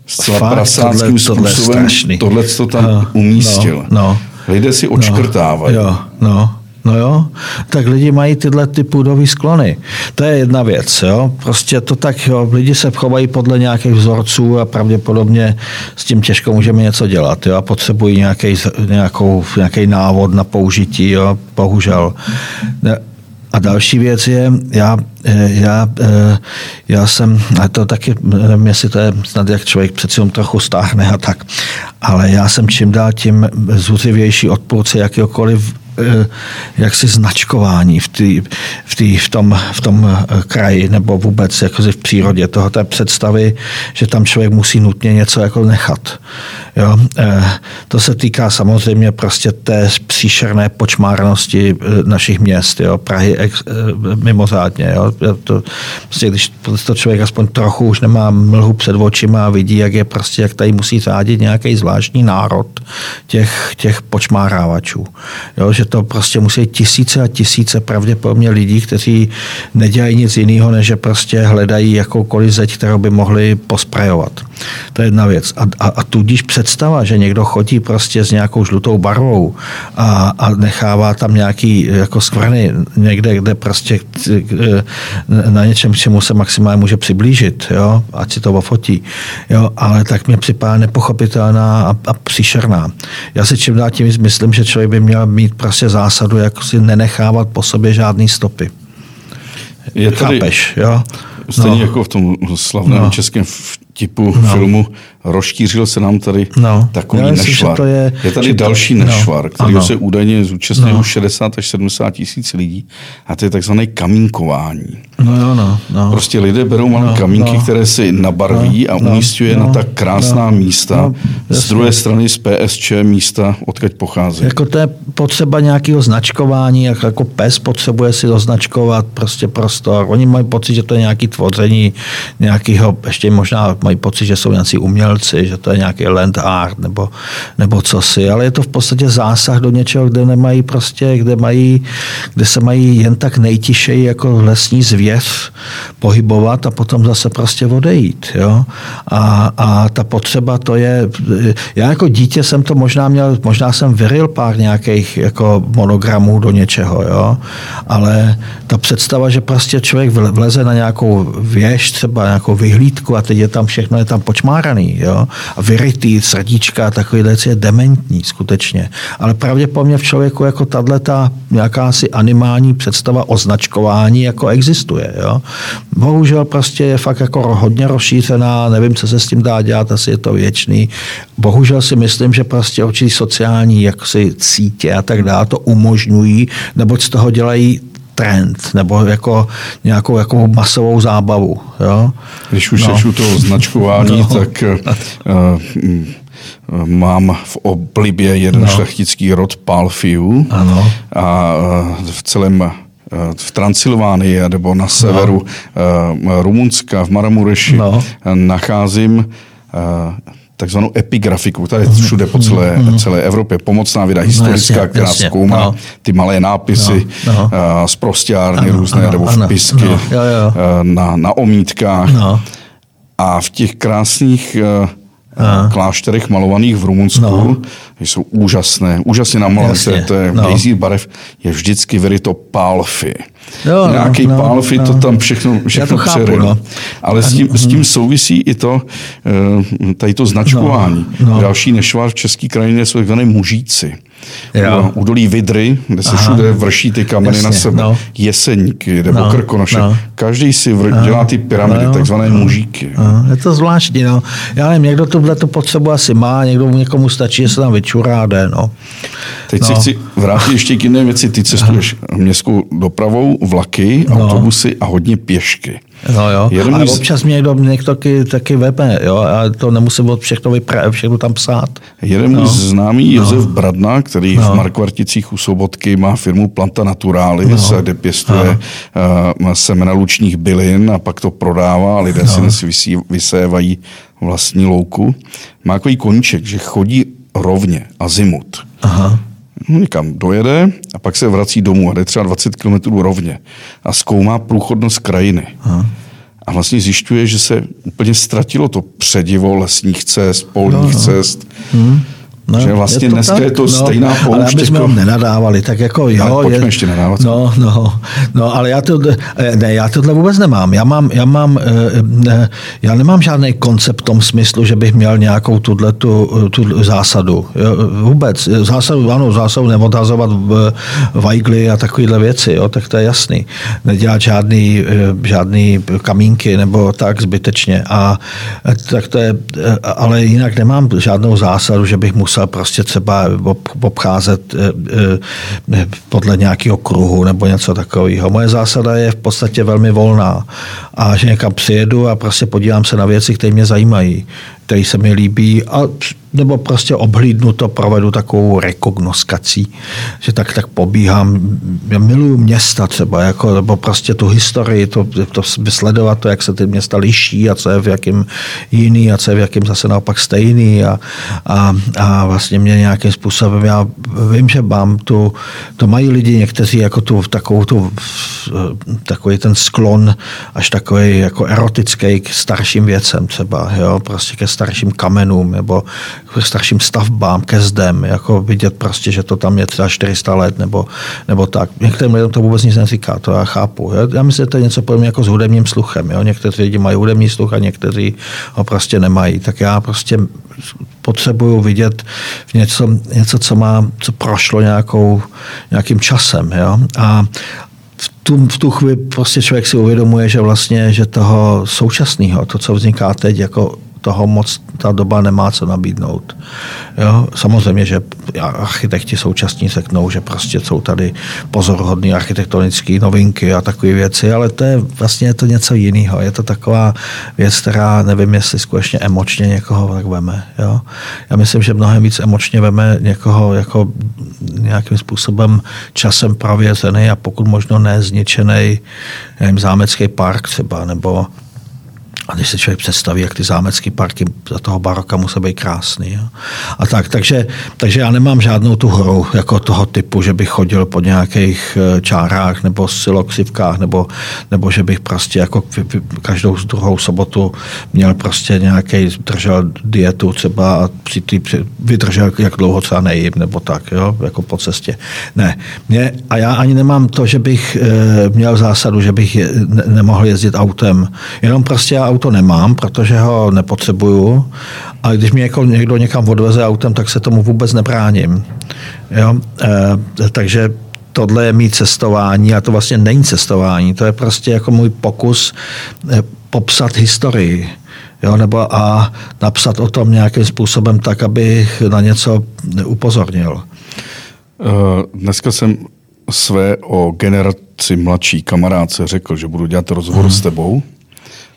zcela Fakt, prasáckým tohle, způsobem tohle to tam no, umístil. No, no, Lidé si očkrtávají. No, jo, no. No jo, tak lidi mají tyhle ty půdové sklony. To je jedna věc. Jo? Prostě to tak, jo, lidi se chovají podle nějakých vzorců a pravděpodobně s tím těžko můžeme něco dělat. Jo? A potřebují nějaký, nějakou, nějaký návod na použití, jo? bohužel. A další věc je, já, já, já jsem, a to taky, nevím, jestli to je snad jak člověk přeci trochu stáhne a tak, ale já jsem čím dál tím zuřivější odpůrce jakéhokoliv eh, jaksi značkování v, tý, v, tý, v, tom, v tom kraji nebo vůbec jako v přírodě toho té představy, že tam člověk musí nutně něco jako nechat. Jo? To se týká samozřejmě prostě té příšerné počmárnosti našich měst, jo? Prahy ex, mimořádně. Jo? To, prostě, když to člověk aspoň trochu už nemá mlhu před očima a vidí, jak je prostě, jak tady musí řádit nějaký zvláštní národ těch, těch počmárávačů. Jo, že to prostě musí tisíce a tisíce pravděpodobně lidí, kteří nedělají nic jiného, než že prostě hledají jakoukoliv zeď, kterou by mohli posprajovat. To je jedna věc. A, a, a tudíž představa, že někdo chodí prostě s nějakou žlutou barvou a, a nechává tam nějaký jako skvrny někde, kde prostě na něčem, čemu se maximálně může přiblížit, jo, ať si to ofotí. Jo, ale tak mě připadá nepochopitelná a, a příšerná. Já si čím dál tím myslím, že člověk by měl mít prostě zásadu, jak si nenechávat po sobě žádný stopy. Je tady, Chápeš, jo? Stejně no. jako v tom slavném no. českém vtipu no. filmu rozšířil se nám tady no. takový Já myslím, nešvar. To je, je tady další to, nešvar, no. který se údajně zúčastnilo no. 60 až 70 tisíc lidí a to je takzvané kamínkování. No, jo, no, no. Prostě lidé berou malé no, kamínky, no. které si nabarví no, a umístuje no, na tak krásná no, místa. No, z druhé strany z PSČ místa, odkud pochází. Jako to je potřeba nějakého značkování, jak jako pes potřebuje si označkovat prostě prostor. Oni mají pocit, že to je nějaký tvoření nějakého, ještě možná mají pocit, že jsou nějací umělci, že to je nějaký land art nebo, nebo co si, ale je to v podstatě zásah do něčeho, kde nemají prostě, kde mají, kde se mají jen tak nejtišeji jako lesní zvěř pohybovat a potom zase prostě odejít. Jo? A, a ta potřeba to je, já jako dítě jsem to možná měl, možná jsem vyril pár nějakých jako monogramů do něčeho, jo? ale ta představa, že prostě člověk vleze na nějakou věž, třeba nějakou vyhlídku a teď je tam všechno je tam počmáraný, jo? a vyrytý, srdíčka, takový věc je dementní skutečně. Ale pravděpodobně v člověku jako tahle ta nějaká si animální představa označkování jako existuje. Jo? Bohužel prostě je fakt jako hodně rozšířená, nevím, co se s tím dá dělat, asi je to věčný. Bohužel si myslím, že prostě určitý sociální jaksi cítě a tak dále to umožňují, neboť z toho dělají trend nebo jako nějakou jako masovou zábavu. Jo? Když už no. u toho značkování, no. tak uh, mám v oblibě jeden no. šlechtický rod Palfiu ano. a v celém v Transylvánii nebo na severu no. Rumunska, v Maramureši no. nacházím takzvanou epigrafiku, ta je všude po celé, mm. celé Evropě, pomocná věda, historická, no, která jasně, zkoumá no. ty malé nápisy no, no. Uh, z prostěrny různé, ano, nebo ano, vpisky no, jo, jo. Uh, na, na omítkách. No. A v těch krásných uh, Aha. klášterech malovaných v Rumunsku no. jsou úžasné, úžasně namalené, to je no. barev, je vždycky to pálfy. Jo, no, Nějaký no, pálfy, no, to tam všechno, všechno to chápu, no. Ale s tím, s tím souvisí i to, eh, tady to značkování. No, no. Další nešvar v české krajině jsou takzvané mužíci. Jo. Údolí Vidry, kde se Aha. všude vrší ty kameny Jasně, na sebe. No. Jeseníky nebo no, Krkonoše. No. Každý si vr- no. dělá ty pyramidy, no, takzvané no. mužíky. No. Je to zvláštní. No. Já nevím, někdo tohle to potřebu asi má, někdo někomu stačí, že se tam vyčurá jde. No. Teď no. se chci vrátit ještě k jiné věci. Ty cestuješ městskou dopravou, vlaky, no. autobusy a hodně pěšky. No jo, Jeden ale z... občas mě někdo, někdo taky, taky webe, jo, a to nemusím od všechno, vypra- všechno tam psát. Jeden no. známý Josef no. Bradna, který no. v Markvarticích u Sobotky má firmu Planta Naturalis, no. kde pěstuje no. uh, semena lučních bylin a pak to prodává a lidé no. si vysí, vysévají vlastní louku. Má takový koníček, že chodí rovně, azimut. Aha. No, někam dojede a pak se vrací domů a jde třeba 20 km rovně a zkoumá průchodnost krajiny. Aha. A vlastně zjišťuje, že se úplně ztratilo to předivo lesních cest, polních no, no. cest. Hmm. No, že vlastně je dneska tak? je to no, stejná poušť. Ale aby jsme jako... nenadávali, tak jako jo. Ale pojďme je, ještě nadávat. No, no, no, ale já to, ne, já tohle vůbec nemám. Já mám, já mám, eh, ne, já nemám žádný koncept v tom smyslu, že bych měl nějakou tuhle tu, tu zásadu. Jo, vůbec. Zásadu, ano, zásadu neodhazovat v vajgly a takovéhle věci, jo, tak to je jasný. Nedělat žádný, eh, žádný kamínky nebo tak zbytečně. A tak to je, eh, ale jinak nemám žádnou zásadu, že bych musel musel prostě třeba obcházet podle nějakého kruhu nebo něco takového. Moje zásada je v podstatě velmi volná a že někam přijedu a prostě podívám se na věci, které mě zajímají který se mi líbí, a, nebo prostě obhlídnu to, provedu takovou rekognoskací, že tak, tak pobíhám. Já miluju města třeba, jako, nebo prostě tu historii, to, to vysledovat to, jak se ty města liší a co je v jakém jiný a co je v jakém zase naopak stejný a, a, a vlastně mě nějakým způsobem, já vím, že mám tu, to mají lidi někteří jako tu, takovou tu, takový ten sklon až takový jako erotický k starším věcem třeba, jo, prostě ke starším kamenům nebo k starším stavbám, ke zdem, jako vidět prostě, že to tam je třeba 400 let nebo, nebo tak. Některým lidem to vůbec nic neříká, to já chápu. Já, já myslím, že to je něco podobně jako s hudebním sluchem. Jo? Někteří lidi mají hudební sluch a někteří ho prostě nemají. Tak já prostě potřebuju vidět něco, něco co, má, co prošlo nějakou, nějakým časem. Jo? A, v tu, v tu chvíli prostě člověk si uvědomuje, že vlastně, že toho současného, to, co vzniká teď, jako toho moc ta doba nemá co nabídnout. Jo? Samozřejmě, že architekti současní řeknou, že prostě jsou tady pozorhodné architektonické novinky a takové věci, ale to je vlastně je to něco jiného. Je to taková věc, která nevím, jestli skutečně emočně někoho tak veme. Jo? Já myslím, že mnohem víc emočně veme někoho jako nějakým způsobem časem prověřený a pokud možno nezničený zámecký park třeba, nebo a když se člověk představí, jak ty zámecké parky za toho baroka musí být krásný. Jo. A tak, takže, takže já nemám žádnou tu hru jako toho typu, že bych chodil po nějakých eh, čárách nebo siloxivkách, nebo, nebo že bych prostě jako každou druhou sobotu měl prostě nějaký, držel dietu třeba a při tý, vydržel, jak dlouho třeba nejím, nebo tak, jo, jako po cestě. Ne. Mě, a já ani nemám to, že bych e, měl zásadu, že bych je, ne, nemohl jezdit autem. Jenom prostě já auto nemám, protože ho nepotřebuju. A když mě jako někdo někam odveze autem, tak se tomu vůbec nebráním. Jo? E, takže tohle je mý cestování a to vlastně není cestování. To je prostě jako můj pokus eh, popsat historii. Jo, nebo a napsat o tom nějakým způsobem tak, abych na něco upozornil. Eh, dneska jsem své o generaci mladší kamarádce řekl, že budu dělat rozhovor hmm. s tebou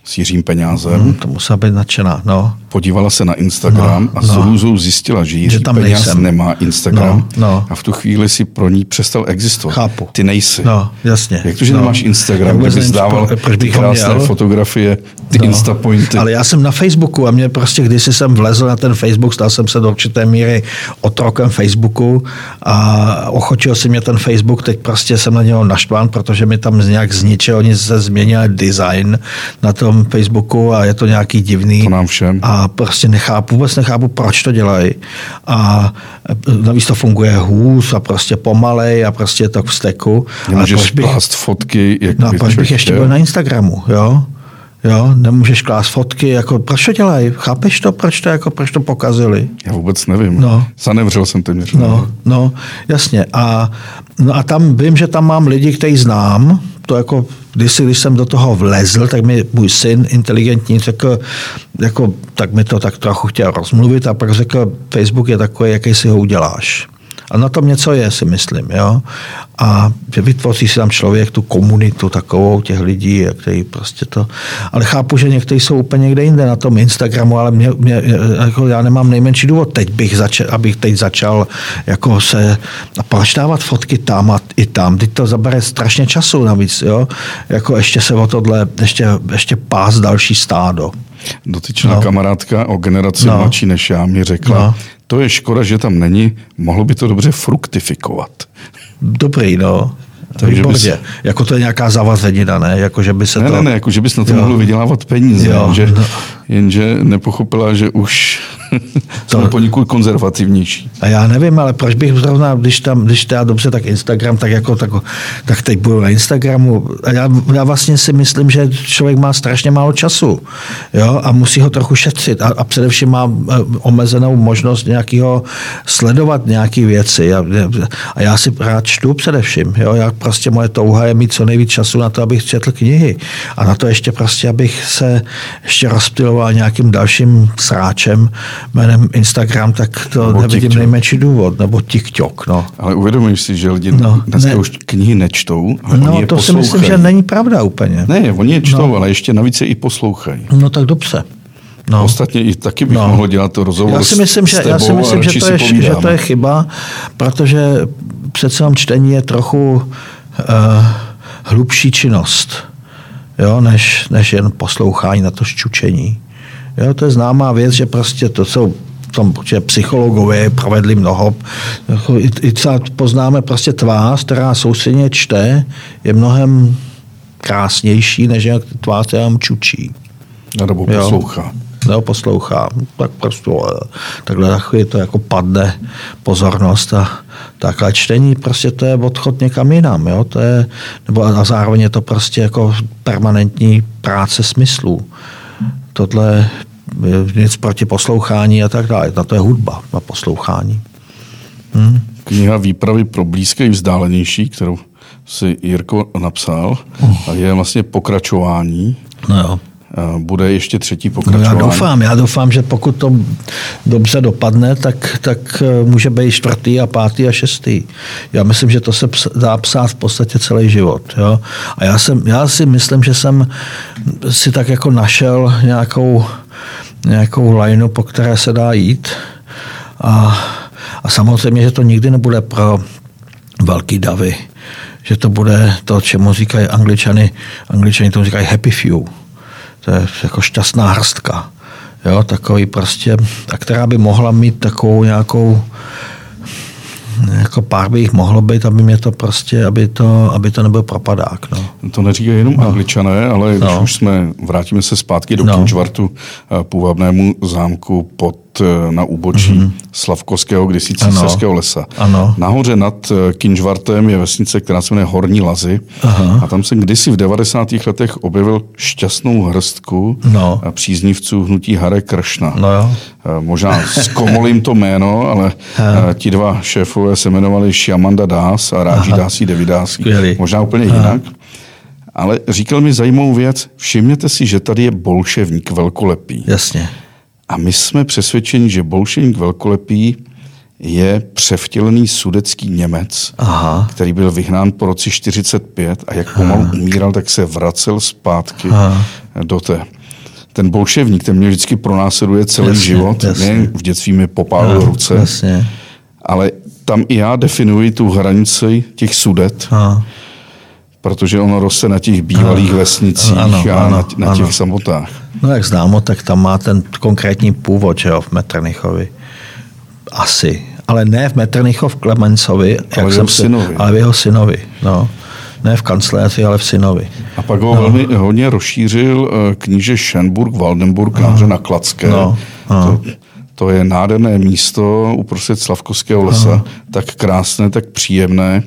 s Jiřím Peňázem. Hmm, to musela být nadšená, no. Podívala se na Instagram no, a s no. Růzou zjistila, že Jiří že tam Peňáz nejsem. nemá Instagram no, no. a v tu chvíli si pro ní přestal existovat. Chápu. Ty nejsi. No, jasně. Jak to, že no. nemáš Instagram, kde bys dával ty krásné měl? fotografie, ty no. Instapointy? Ale já jsem na Facebooku a mě prostě, když jsem vlezl na ten Facebook, stal jsem se do určité míry otrokem Facebooku a ochočil si mě ten Facebook, teď prostě jsem na něho naštván, protože mi tam nějak zničil, oni se změnili design na tom tom Facebooku a je to nějaký divný. To nám všem. A prostě nechápu, vůbec nechápu, proč to dělají. A navíc to funguje hůř a prostě pomalej a prostě je to v steku. Nemůžeš bych, klást fotky. Jak no a proč bych ještě byl na Instagramu, jo? Jo, nemůžeš klást fotky, jako proč to dělají? Chápeš to, proč to, jako, proč to pokazili? Já vůbec nevím. No. Zanevřel jsem téměř. No, no, jasně. A, no a tam vím, že tam mám lidi, kteří znám, to jako, když, když jsem do toho vlezl, tak mi můj syn inteligentní řekl, jako, tak mi to tak trochu chtěl rozmluvit a pak řekl, Facebook je takový, jaký si ho uděláš. A na tom něco je, si myslím. Jo? A vytvoří si tam člověk tu komunitu takovou těch lidí, který prostě to... Ale chápu, že někteří jsou úplně někde jinde na tom Instagramu, ale mě, mě, jako já nemám nejmenší důvod teď bych začal, abych teď začal jako se... A fotky tam a i tam? Teď to zabere strašně času navíc, jo? Jako ještě se o tohle, ještě, ještě pás další stádo. Dotyčná no. kamarádka o generaci no. mladší než já mi řekla, no. to je škoda, že tam není, mohlo by to dobře fruktifikovat. Dobrý, no. Takže bys... Jako to je nějaká zavazenina, ne? Jako, že by se ne, to... ne, ne, jako, že bys na to jo. mohl vydělávat peníze. Jo. Že, no. Jenže nepochopila, že už to poněkud konzervativnější. A já nevím, ale proč bych zrovna, když tam, když já dobře, tak Instagram, tak jako, tak, tak teď budu na Instagramu. A já, já vlastně si myslím, že člověk má strašně málo času, jo, a musí ho trochu šetřit a, a především má eh, omezenou možnost nějakého sledovat nějaké věci. A, a já si rád čtu především, jo, já prostě moje touha je mít co nejvíc času na to, abych četl knihy a na to ještě prostě, abych se ještě rozptiloval nějakým dalším sráčem, jménem Instagram, tak to Nebo nevidím TikTok. nejmenší důvod, nebo TikTok, no. Ale uvědomíš si, že lidi No, dneska ne. už knihy nečtou, ale oni No, je to si myslím, poslouchají. že není pravda úplně. Ne, oni je čtou, no. ale ještě navíc je i poslouchají. No tak dobře. No. Ostatně i taky bych No. mohl dělat to rozhovor Já si myslím, že, s já si tebou myslím že, to si je, že to je chyba, protože přece jenom čtení je trochu uh, hlubší činnost, jo, než, než jen poslouchání na to šťučení. Jo, to je známá věc, že prostě to jsou tom určitě psychologové provedli mnoho. Jako I, i třeba poznáme prostě tvář, která soustředně čte, je mnohem krásnější, než jak tvář, která jenom čučí Nebo poslouchá. nebo poslouchá, tak prostě eh, takhle za chvíli to jako padne pozornost a takhle čtení prostě to je odchod někam jinam, jo? To je, nebo a zároveň je to prostě jako permanentní práce smyslů. Tohle je nic proti poslouchání a tak dále. Na to je hudba, na poslouchání. Hm? Kniha Výpravy pro blízké i vzdálenější, kterou si Jirko napsal, a je vlastně pokračování. No jo. A Bude ještě třetí No pokračování. já doufám, já doufám, že pokud to dobře dopadne, tak, tak eh, může být čtvrtý a pátý a šestý. Já myslím, že to se dá psát v podstatě celý život. Jo? A já, jsem, já si myslím, že jsem si tak jako našel nějakou, nějakou lineu, po které se dá jít. A, a samozřejmě, že to nikdy nebude pro velký davy. Že to bude to, čemu říkají angličany, angličani tomu říkají happy few. To je jako šťastná hrstka. Jo, takový prostě, a která by mohla mít takovou nějakou, jako pár by jich mohlo být, aby mě to prostě, aby to, aby to nebyl propadák. No. To neříkají jenom no. angličané, ale když No. už jsme, vrátíme se zpátky do No. Kinčvartu, eh, půvabnému zámku pod, na úbočí mm-hmm. Slavkovského, kdysi císařského lesa. Ano. Nahoře nad eh, Kinčvartem je vesnice, která se jmenuje Horní Lazy. Aha. A tam jsem kdysi v 90. letech objevil šťastnou hrstku No. eh, příznivců hnutí Hare Kršna. No jo. Eh, Možná zkomolím to jméno, ale eh, ti dva šéfové se jmenovali Šiamanda Dás a Ráži Dásí Devidásí. Možná úplně jinak. Ale říkal mi zajímavou věc. Všimněte si, že tady je bolševník velkolepý. Jasně. A my jsme přesvědčeni, že bolševník velkolepý je převtělený sudecký Němec, Aha. který byl vyhnán po roce 45 a jak pomalu umíral, tak se vracel zpátky Aha. do té. Ten bolševník, ten mě vždycky pronásleduje celý Jasně, život. jasně. Nejen v dětství mi popálil ruce, Jasně. ale tam i já definuji tu hranici těch sudet, Aha. Protože ono roste na těch bývalých vesnicích Ano, a ano, na, na těch ano. samotách. No jak známo, tak tam má ten konkrétní původ, že jo, v Metrnichovi. Asi. Ale ne v Metrnichov Klemencovi, jak v jsem jeho si- synovi. ale v jeho synovi. No. Ne v kancléři, ale v synovi. A pak ho no. velmi hodně rozšířil eh, kníže Schenburg, Waldenburg, nahoře na Kladské. No, no. To, to je nádherné místo uprostřed Slavkovského lesa, tak krásné, tak příjemné,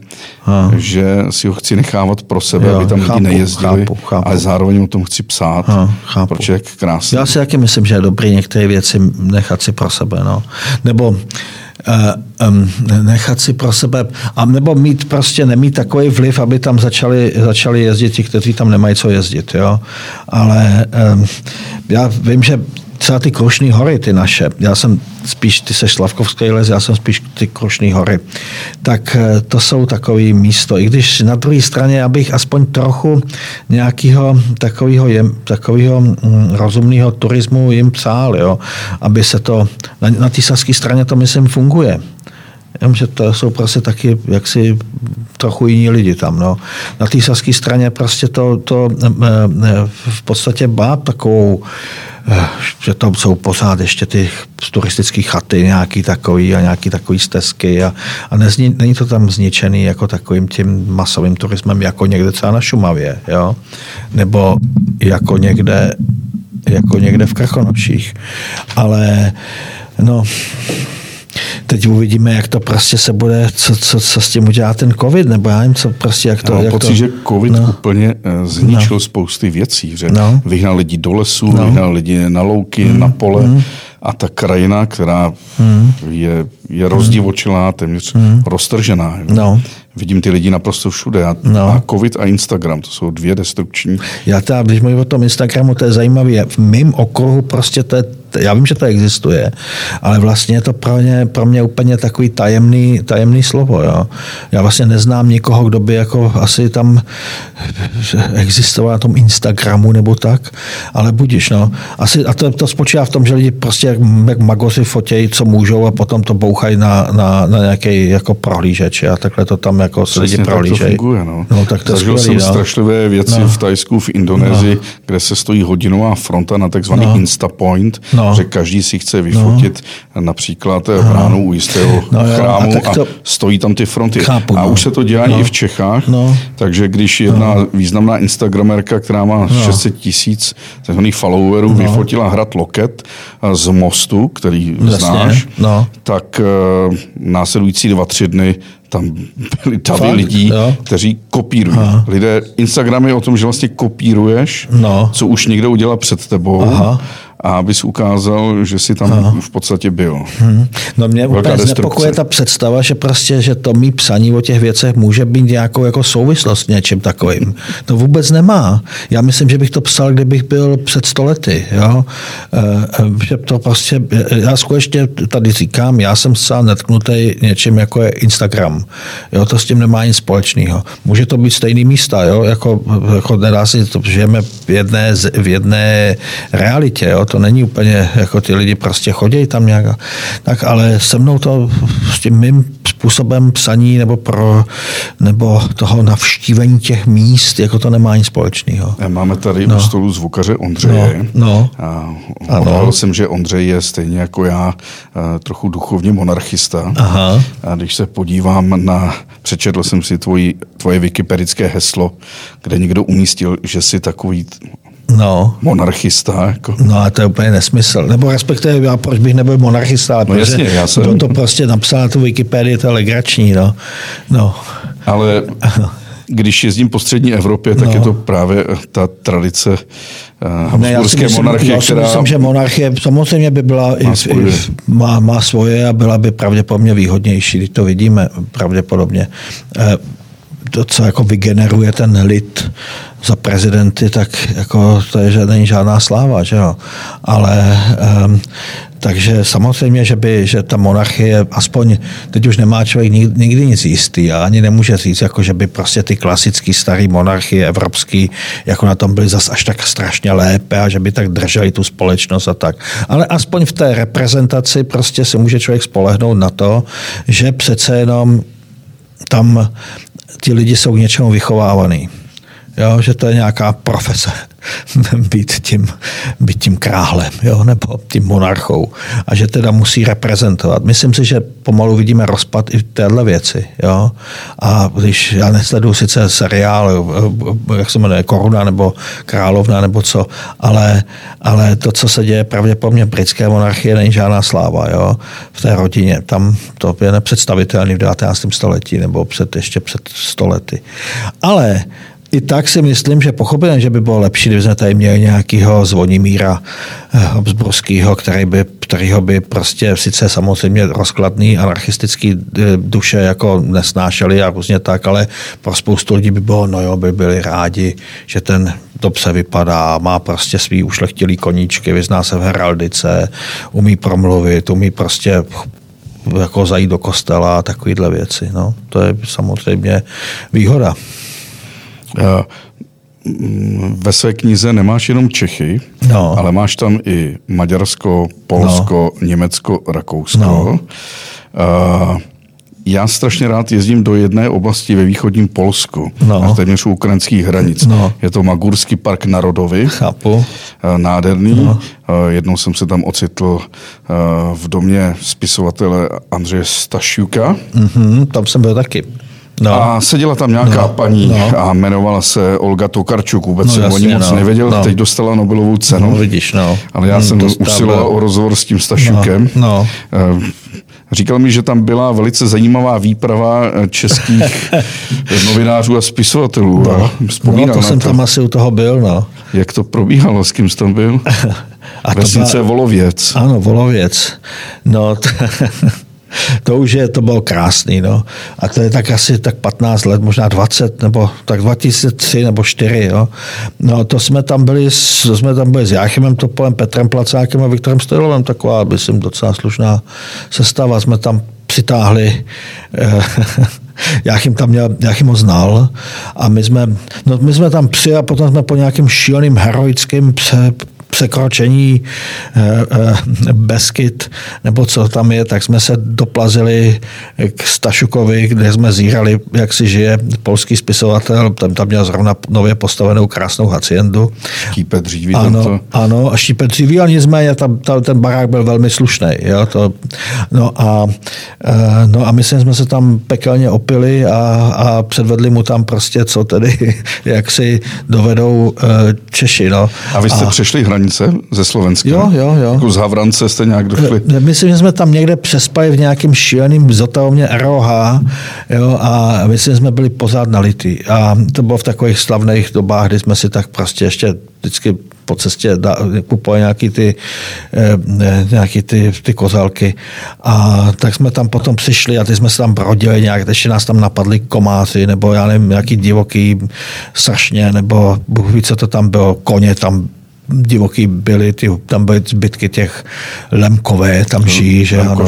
že si ho chci nechávat pro sebe, Jo, aby tam lidi chápu, nejezdili, chápu, chápu. ale zároveň o tom chci psát, Aha, chápu. protože jak krásné. Já si taky myslím, že je dobrý některé věci nechat si pro sebe. No. Nebo uh, um, nechat si pro sebe, a nebo mít prostě, nemít takový vliv, aby tam začali, začali jezdit ti, kteří tam nemají co jezdit. Jo? Ale um, já vím, že třeba ty Krušní hory, ty naše, já jsem spíš, ty seš Slavkovský les, já jsem spíš ty Krušní hory, tak eh, to jsou takový místo, i když na druhé straně, abych aspoň trochu nějakého takového, takového mm, rozumného turismu jim psal, jo, aby se to, na, na té saské straně to myslím funguje. Jenom, že to jsou prostě taky jaksi trochu jiní lidi tam. No. Na té saské straně prostě to, to eh, eh, v podstatě má takovou, eh, že tam jsou pořád ještě ty turistické chaty nějaký takový a nějaký takový stezky a, a nezni, není to tam zničený jako takovým tím masovým turismem, jako někde třeba na Šumavě, jo? nebo jako někde, jako někde v Krkonoších. Ale no, teď uvidíme, jak to prostě se bude, co, co, co s tím udělá ten covid, nebo já nevím, co prostě, jak to... Já mám jak pocit, to, že covid no. úplně eh, zničil no. spousty věcí, že No. vyhnal lidi do lesů, no. vyhnal lidi na louky, mm. na pole mm. a ta krajina, která mm. je, je rozdivočilá, téměř mm. roztržená. Jo. No. Vidím ty lidi naprosto všude. A, No. a covid a Instagram, to jsou dvě destrukční. Já teda, když mluvím o tom Instagramu, to je zajímavé. V mém okruhu prostě to je, Já vím, že to existuje, ale vlastně je to pro mě, pro mě úplně takový tajemný, tajemný slovo. Jo. Já vlastně neznám nikoho, kdo by jako asi tam existoval na tom Instagramu nebo tak, ale budíš. No. Asi, a to, to spočívá v tom, že lidi prostě jak, jak magoři fotějí, co můžou a potom to bouchají na, na, na nějaký jako prohlížeč a takhle to tam jako se lidi prohlížejí. to funguje, no. no tak to Zažil skvělý, jsem no. strašlivé věci No. v Tajsku, v Indonésii, no. kde se stojí hodinová fronta na takzvaný No. Instapoint, No. že každý si chce vyfotit například no. bránu u jistého No jo, a chrámu a, to- stojí tam ty fronty. Chápu, a no. už se to dělá No. i v Čechách, No. takže když jedna významná instagramerka, která má 600 tisíc takzvaných followerů, vyfotila hrad Loket eh, z mostu, který Jasně, znáš, no. tak uh, následující dva, tři dny tam byly davy Fakt? lidí, Jo. kteří kopírují. Aha. Lidé, Instagram je o tom, že vlastně kopíruješ, No. co už někdo udělal před tebou, Aha. A abys ukázal, že jsi tam Aha. v podstatě byl. Hmm. No mě Velká úplně znepokuje ta představa, že prostě, že to mý psaní o těch věcech může být nějakou jako souvislost s něčím takovým. To vůbec nemá. Já myslím, že bych to psal, kdybych byl před stolety. Jo? Eh, eh, Že to prostě, já skutečně tady říkám, já jsem sám netknutý něčím, jako je Instagram. Jo? To s tím nemá nic společného. Může to být stejný místa, jo? Jako, jako nedá se, to žijeme v jedné, v jedné realitě. Jo? To není úplně, jako ty lidi prostě chodí tam nějak. Tak ale se mnou to s tím mým způsobem psaní nebo, pro, nebo toho navštívení těch míst, jako to nemá nic společného. Máme tady no. u stolu zvukaře Ondřeje. No, no. A Ano. jsem, že Ondřej je stejně jako já eh, trochu duchovně monarchista. Aha. A když se podívám na, přečetl jsem si tvoji, tvoje wikipedické heslo, kde někdo umístil, že jsi takový No. monarchista. Jako. No a to je úplně nesmysl. Nebo respektive já proč bych nebyl monarchista, ale No protože jasně, já jsem- kdo to prostě napsal na tu Wikipedii, to je legrační. No. no. Ale když jezdím po střední Evropě, tak No. je to právě ta tradice uh, Ne, habsburské myslím, monarchie, já si která... myslím, že monarchie samozřejmě by byla Má i, svoje. i, má, má svoje a byla by pravděpodobně výhodnější, když to vidíme pravděpodobně. Eh, To, co jako vygeneruje ten lid za prezidenty, tak jako to je, že není žádná sláva, že jo. Ale um, takže samozřejmě, že by, že ta monarchie, aspoň teď už nemá člověk nikdy, nikdy nic jistý a ani nemůže říct, jako že by prostě ty klasické staré monarchie evropský, jako na tom byly zas až tak strašně lépe a že by tak drželi tu společnost a tak. Ale aspoň v té reprezentaci prostě se může člověk spolehnout na to, že přece jenom tam ti lidi jsou k něčemu vychovávaný. Jo, že to je nějaká profese být tím, být tím králem jo, nebo tím monarchou a že teda musí reprezentovat. Myslím si, že pomalu vidíme rozpad i téhle věci. Jo. A když já nesleduju sice seriál, jak se jmenuje, Koruna nebo Královna nebo co, ale, ale to, co se děje pravděpodobně v britské monarchie, není žádná sláva jo, v té rodině. Tam to je nepředstavitelné v 19. století nebo před, ještě před stolety. Ale i tak si myslím, že pochopím, že by bylo lepší, kdyby jsme tady měli nějakého Zvonimíra eh, Habsburského, který by, kterýho by prostě sice samozřejmě rozkladný anarchistický eh, duše jako nesnášeli a různě tak, ale pro spoustu lidí by bylo, no jo, by byli rádi, že ten dobře vypadá, má prostě svý ušlechtilý koníčky, vyzná se v heraldice, umí promluvit, umí prostě jako zajít do kostela a takovýhle věci. No, to je samozřejmě výhoda. Eh, Ve své knize nemáš jenom Čechy, No. ale máš tam i Maďarsko, Polsko, no. Německo, Rakousko. No. Uh, já strašně rád jezdím do jedné oblasti ve východním Polsku, No. až téměř u ukrajinských hranic. No. Je to Magurský park Narodovy. Chápu. Eh, nádherný. No. Jednou jsem se tam ocitl v domě spisovatele Andřeje Stašiuka. Mhm, tam jsem byl taky. No. A seděla tam nějaká No, paní no. a jmenovala se Olga Tokarčuk. Vůbec No, jsem o ní moc no. nevěděl, No. teď dostala Nobelovou cenu. No, vidíš, no. Ale já Hmm, jsem usiloval o rozhovor s tím Stašukem. No, no. Eh, Říkal mi, že tam byla velice zajímavá výprava eh, českých novinářů a spisovatelů. A No, vzpomínal to jsem to. tam asi u toho byl, no. Jak to probíhalo, s kým jsi tam byl? A to Vesnice byla- Volověc. Ano, Volověc. No, t- to už je, to bylo krásný, no. A to je tak asi tak 15 let, možná 20, nebo tak 2003 nebo 4, jo. No to jsme tam byli, to jsme tam byli s Jáchymem Topolem, Petrem Placákem a Viktorem Stojilovem, taková, myslím, docela slušná sestava. Jsme tam přitáhli eh, Jáchym tam měl, Jáchym ho znal a my jsme, no my jsme tam přijeli a potom jsme po nějakém šíleným heroickém překročení eh, eh, Beskyt, nebo co tam je, tak jsme se doplazili k Stašukovi, kde jsme zírali, jak si žije polský spisovatel, tam, tam měl zrovna nově postavenou krásnou haciendu. Štípe dříví. Ano, to... ano, a štípe dříví, ale nicméně tam, tam, ten barák byl velmi slušný. Jo, to, no, a, eh, no a my jsme se tam pekelně opili a, a předvedli mu tam prostě, co tedy, jak si dovedou Češi. No. A vy jste a, přešli hranici hranice ze Slovenska? Jo, jo, jo. Jako z Havrance jste nějak došli? Myslím, že jsme tam někde přespali v nějakým šíleným zotavovně ROH jo, a myslím, že jsme byli pořád nalitý. A to bylo v takových slavných dobách, kdy jsme si tak prostě ještě vždycky po cestě kupovali nějaký ty, eh, nějaký ty, ty kozalky. A tak jsme tam potom přišli a ty jsme se tam brodili nějak, ještě nás tam napadli komáři, nebo já nevím, nějaký divoký sršně, nebo Bůh ví, co to tam bylo, koně tam divoký byly, ty, tam byly zbytky těch Lemkové, tam no, žijí, že ano,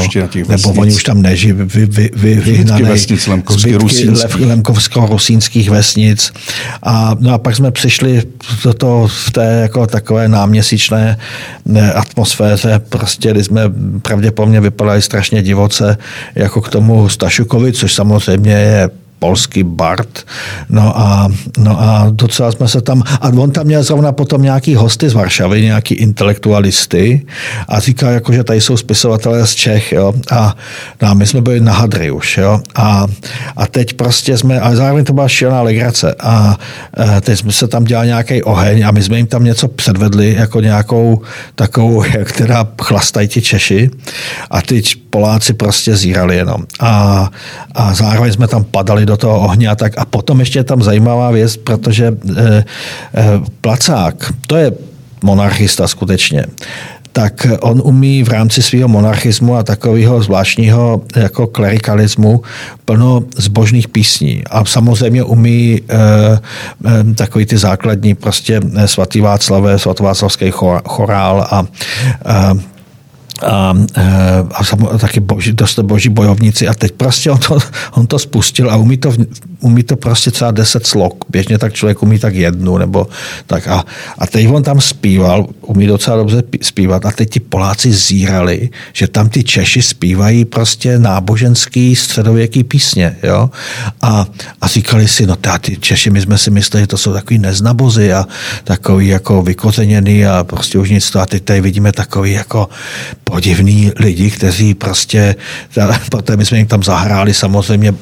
nebo oni už tam nežijí, vy, vy, vy, vyhnané vesnic, lemkovský, zbytky lemkovsko-rusínských vesnic. A, no a pak jsme přišli do toho v té jako takové náměsíčné atmosféře, prostě, kdy jsme pravděpodobně vypadali strašně divoce, jako k tomu Stašukovi, což samozřejmě je polský Bart. No a, no a docela jsme se tam, a on tam měl zrovna potom nějaký hosty z Varšavy, nějaký intelektualisty a říkal, jako, že tady jsou spisovatelé z Čech, jo. A, no a my jsme byli na Hadry už, jo. A, a teď prostě jsme, ale zároveň to byla šílená legrace a, a teď jsme se tam dělali nějaký oheň a my jsme jim tam něco předvedli, jako nějakou takovou, teda chlastají ti Češi a ty Poláci prostě zírali jenom. A, a zároveň jsme tam padali do toho ohně a tak. A potom ještě je tam zajímavá věc, protože e, e, Placák, to je monarchista skutečně, tak on umí v rámci svého monarchismu a takového zvláštního jako klerikalismu plno zbožných písní. A samozřejmě umí e, e, takový ty základní prostě svatý Václavé, svatováclavský chorál a e, a, eh, a, a taky boží, dost boží bojovníci a teď prostě on to, on to spustil a umí to, umí to prostě třeba deset slok. Běžně tak člověk umí tak jednu nebo tak a, a teď on tam zpíval, umí docela dobře zpívat a teď ti Poláci zírali, že tam ty Češi zpívají prostě náboženský středověký písně, jo. A, a říkali si, no ty Češi, my jsme si mysleli, že to jsou takový neznabozy a takový jako vykořeněný a prostě už nic to a teď tady vidíme takový jako podivný lidi, kteří prostě, poté my jsme jim tam zahráli samozřejmě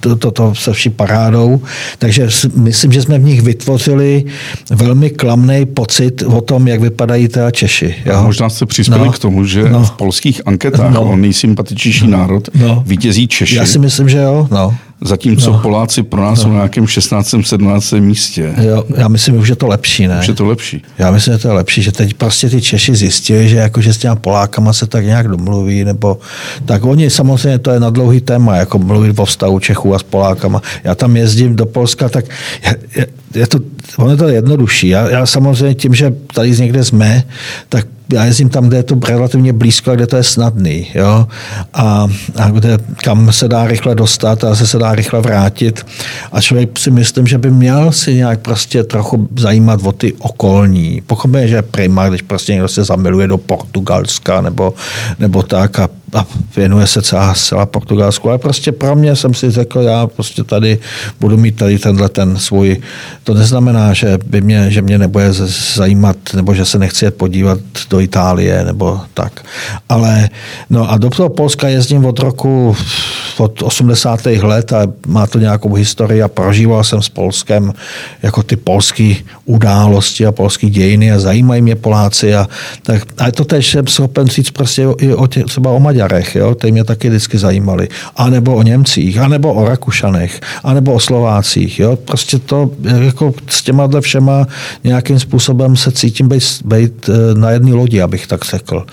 toto to, to se vší parádou, takže myslím, že jsme v nich vytvořili velmi klamný pocit o tom, jak vypadají teda Češi. Jo? možná jste přispěli no, k tomu, že no, v polských anketách no, o nejsympatičnější no, národ no, vítězí Češi. Já si myslím, že jo. No. Zatímco no. Poláci pro nás no. jsou na nějakém 16. 17. místě. Jo, já myslím, že je to lepší, ne? Už je to lepší. Já myslím, že to je lepší, že teď prostě ty Češi zjistili, že jakože s těma Polákama se tak nějak domluví, nebo tak oni samozřejmě to je na dlouhý téma, jako mluvit o vztahu Čechů a s Polákama. Já tam jezdím do Polska, tak je, je, je to, ono je to jednodušší. Já, já samozřejmě tím, že tady z někde jsme, tak já jezdím tam, kde je to relativně blízko a kde to je snadný. Jo? A, a kde, kam se dá rychle dostat a se, se dá rychle vrátit. A člověk si myslím, že by měl si nějak prostě trochu zajímat o ty okolní. Pochopně, že prima, když prostě někdo se zamiluje do Portugalska nebo, nebo tak a a věnuje se celá, celá Portugalsku. Ale prostě pro mě jsem si řekl, já prostě tady budu mít tady tenhle ten svůj, to neznamená, že, by mě, že mě nebude zajímat, nebo že se nechci podívat do Itálie, nebo tak. Ale, no a do toho Polska jezdím od roku, od 80. let a má to nějakou historii a prožíval jsem s Polskem jako ty polské události a polské dějiny a zajímají mě Poláci a tak. A to tež jsem schopen říct prostě i o tě, třeba o Maďarách Maďarech, jo, ty mě taky vždycky zajímaly. A nebo o Němcích, a nebo o Rakušanech, a nebo o Slovácích. Jo. Prostě to jako s těma všema nějakým způsobem se cítím být, být eh, na jedné lodi, abych tak řekl.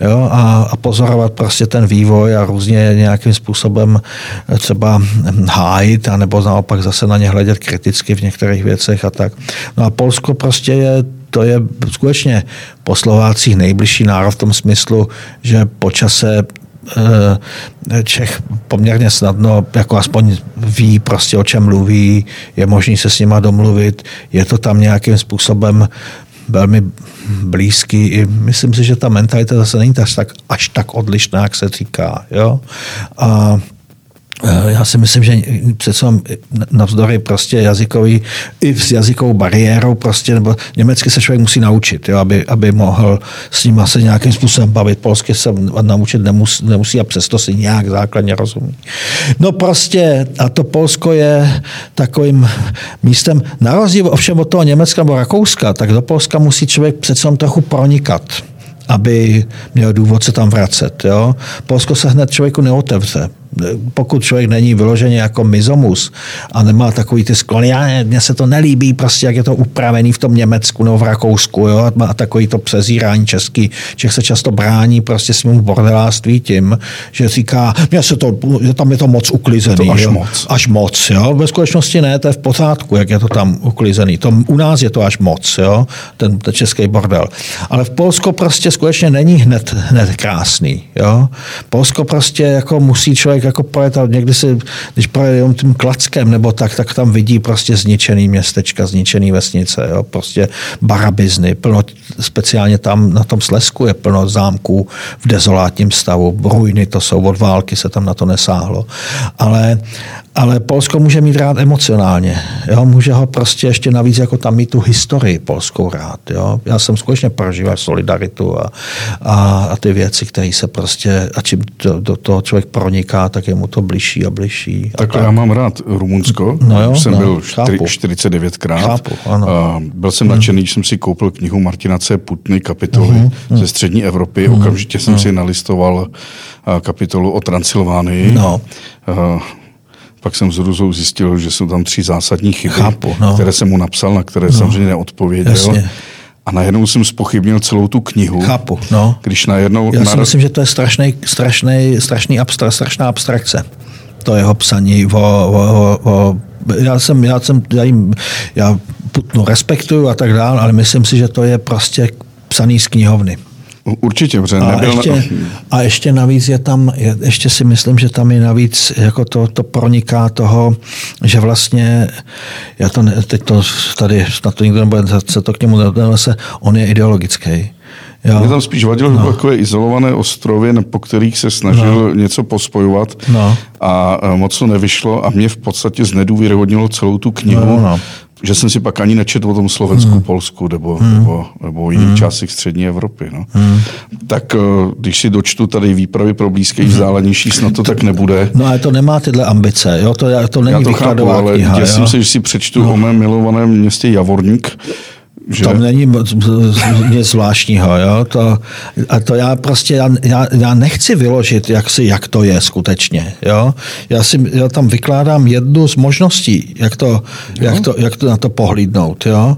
Jo. A, a pozorovat prostě ten vývoj a různě nějakým způsobem eh, třeba hájit, a nebo naopak zase na ně hledět kriticky v některých věcech a tak. No a Polsko prostě je to je skutečně po Slovácích nejbližší národ v tom smyslu, že po čase eh, Čech poměrně snadno, jako aspoň ví prostě o čem mluví, je možný se s nima domluvit, je to tam nějakým způsobem velmi blízký. I myslím si, že ta mentalita zase není tak, až tak odlišná, jak se říká. Jo? A já si myslím, že přece navzdory prostě jazykový, i s jazykovou bariérou prostě, nebo německy se člověk musí naučit, jo, aby, aby mohl s ním se nějakým způsobem bavit. Polsky se naučit nemusí, nemusí a přesto si nějak základně rozumí. No prostě, a to Polsko je takovým místem, na rozdíl ovšem od toho Německa nebo Rakouska, tak do Polska musí člověk přece trochu pronikat aby měl důvod se tam vracet. Jo? Polsko se hned člověku neotevře pokud člověk není vyloženě jako mizomus a nemá takový ty sklony, já, mně se to nelíbí, prostě jak je to upravený v tom Německu nebo v Rakousku, jo, a takový to přezírání český. Čech se často brání prostě svému bordeláství tím, že říká, mně se to, tam je to moc uklizený. To až jo, moc. Až moc, jo. Ve skutečnosti ne, to je v pořádku, jak je to tam uklizený. To, u nás je to až moc, jo, ten, ten český bordel. Ale v Polsku prostě skutečně není hned, hned krásný, jo. Polsko prostě jako musí člověk člověk jako pojet a někdy si, když projede jenom tím klackem nebo tak, tak tam vidí prostě zničený městečka, zničený vesnice, jo, prostě barabizny, plno, speciálně tam na tom Slesku je plno zámků v dezolátním stavu, ruiny to jsou, od války se tam na to nesáhlo. Ale, ale Polsko může mít rád emocionálně. Jo? Může ho prostě ještě navíc jako tam mít tu historii polskou rád. Jo? Já jsem skutečně prožíval solidaritu a, a, a ty věci, které se prostě, a čím do, do toho člověk proniká, tak je mu to bližší a bližší. Tak já mám rád Rumunsko. No jo, jsem no, byl chápu. 49krát. Chápu, ano. A byl jsem nadšený, když jsem si koupil knihu Martina C. Putny, kapitoly Mhm, ze střední Evropy. Okamžitě jsem si nalistoval a, kapitolu o Transylvánii. No. A, pak jsem s Ruzou zjistil, že jsou tam tři zásadní chyby, Chápu, no. které jsem mu napsal, na které samozřejmě neodpověděl. Jasně. A najednou jsem spochybnil celou tu knihu. Chápu, no. Když najednou... Já si myslím, že to je strašný, strašný, strašný abstra, strašná abstrakce. To jeho psaní o, o, o, o já jsem, já jsem, já jim, já Putnu respektuju a tak dále, ale myslím si, že to je prostě psaný z knihovny. Určitě, protože A nebyl... ještě, a ještě navíc je tam, je- ještě si myslím, že tam je navíc jako to, to proniká toho, že vlastně, já to ne, teď to tady, na to nikdo nebude se to k němu se, on je ideologický. Jo? Mě tam spíš vadilo no. takové izolované ostrovy, po kterých se snažil no. něco pospojovat No. a a moc to nevyšlo a mě v podstatě znedůvěryhodnilo celou tu knihu, No, no. Že jsem si pak ani nečetl o tom Slovensku, hmm. Polsku nebo, hmm. nebo, nebo o jiných hmm. částech střední Evropy. No. Hmm. Tak eh, když si dočtu tady výpravy pro blízké hmm. vzdálenější, snad to tak nebude. No ale to nemá tyhle ambice, jo? To, to není Já to chápu, ale kniha. děsím jo? se, že si přečtu no. o mém milovaném městě Javorník, že Tam není moc- nic zvláštního. Jo? To, a to já prostě, já, já, já nechci vyložit, jak, si, jak to je skutečně. Jo? Já, si, já tam vykládám jednu z možností, jak to, jak to, jak to na to pohlídnout. Jo?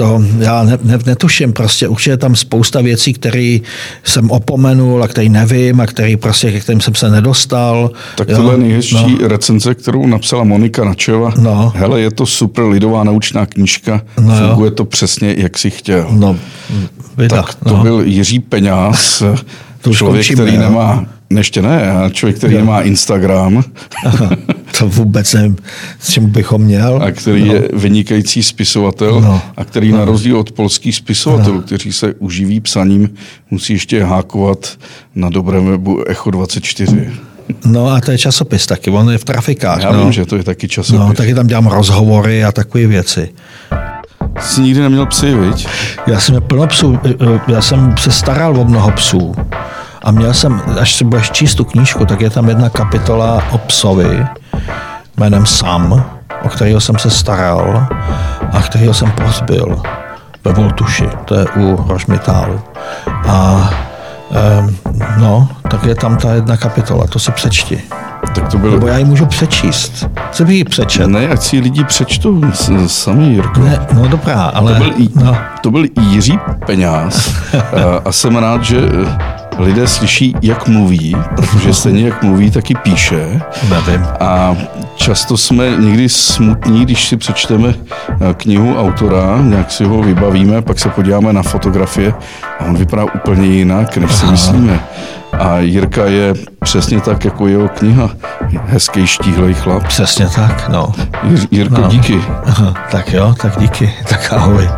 To já ne, ne, netuším prostě, určitě je tam spousta věcí, které jsem opomenul a které nevím a který prostě, ke kterým jsem se nedostal. Tak jo? tohle je nejhezčí No. recenze, kterou napsala Monika Načeva. No. Hele, je to super lidová naučná knížka, No jo. funguje to přesně, jak si chtěl. No, vida, tak to no. byl Jiří Peňáz, člověk, končíme, který jo. nemá, ne, ještě ne, a člověk, který nemá Instagram To vůbec nevím, s čím bychom měl. a který no. je vynikající spisovatel No. a který na rozdíl od polských spisovatelů, kteří se uživí psaním, musí ještě hákovat na dobrém webu Echo24. No a to je časopis taky, on je v trafikách. Já no. vím, že to je taky časopis. No, taky tam dělám rozhovory a takové věci. Jsi nikdy neměl psy, viď? Já jsem měl plno psů, já jsem se staral o mnoho psů. A měl jsem, až si budeš číst tu knížku, tak je tam jedna kapitola o psovi jménem Sam, o kterého jsem se staral a kterého jsem pozbil ve Voltuši, to je u Rožmitálu. A Ehm, no, tak je tam ta jedna kapitola, to si přečti. Tak to byl... Nebo já ji můžu přečíst. Co bych ji přečet? Ne, ať si lidi přečtou sami, Jirko. Ne, no dobrá, ale... To byl, i, no, to byl Jiří Peňáz a, a jsem rád, že eh, lidé slyší, jak mluví, protože stejně jak mluví, tak i píše. nevím. A často jsme někdy smutní, když si přečteme eh, knihu autora, nějak si ho vybavíme, pak se podíváme na fotografie a on vypadá úplně jinak, než si myslíme. A Jirka je přesně tak, jako jeho kniha. Hezký, štíhlej chlap. Přesně tak, no. Jir, Jirko, No. díky. Aha, tak jo, tak díky, tak ahoj.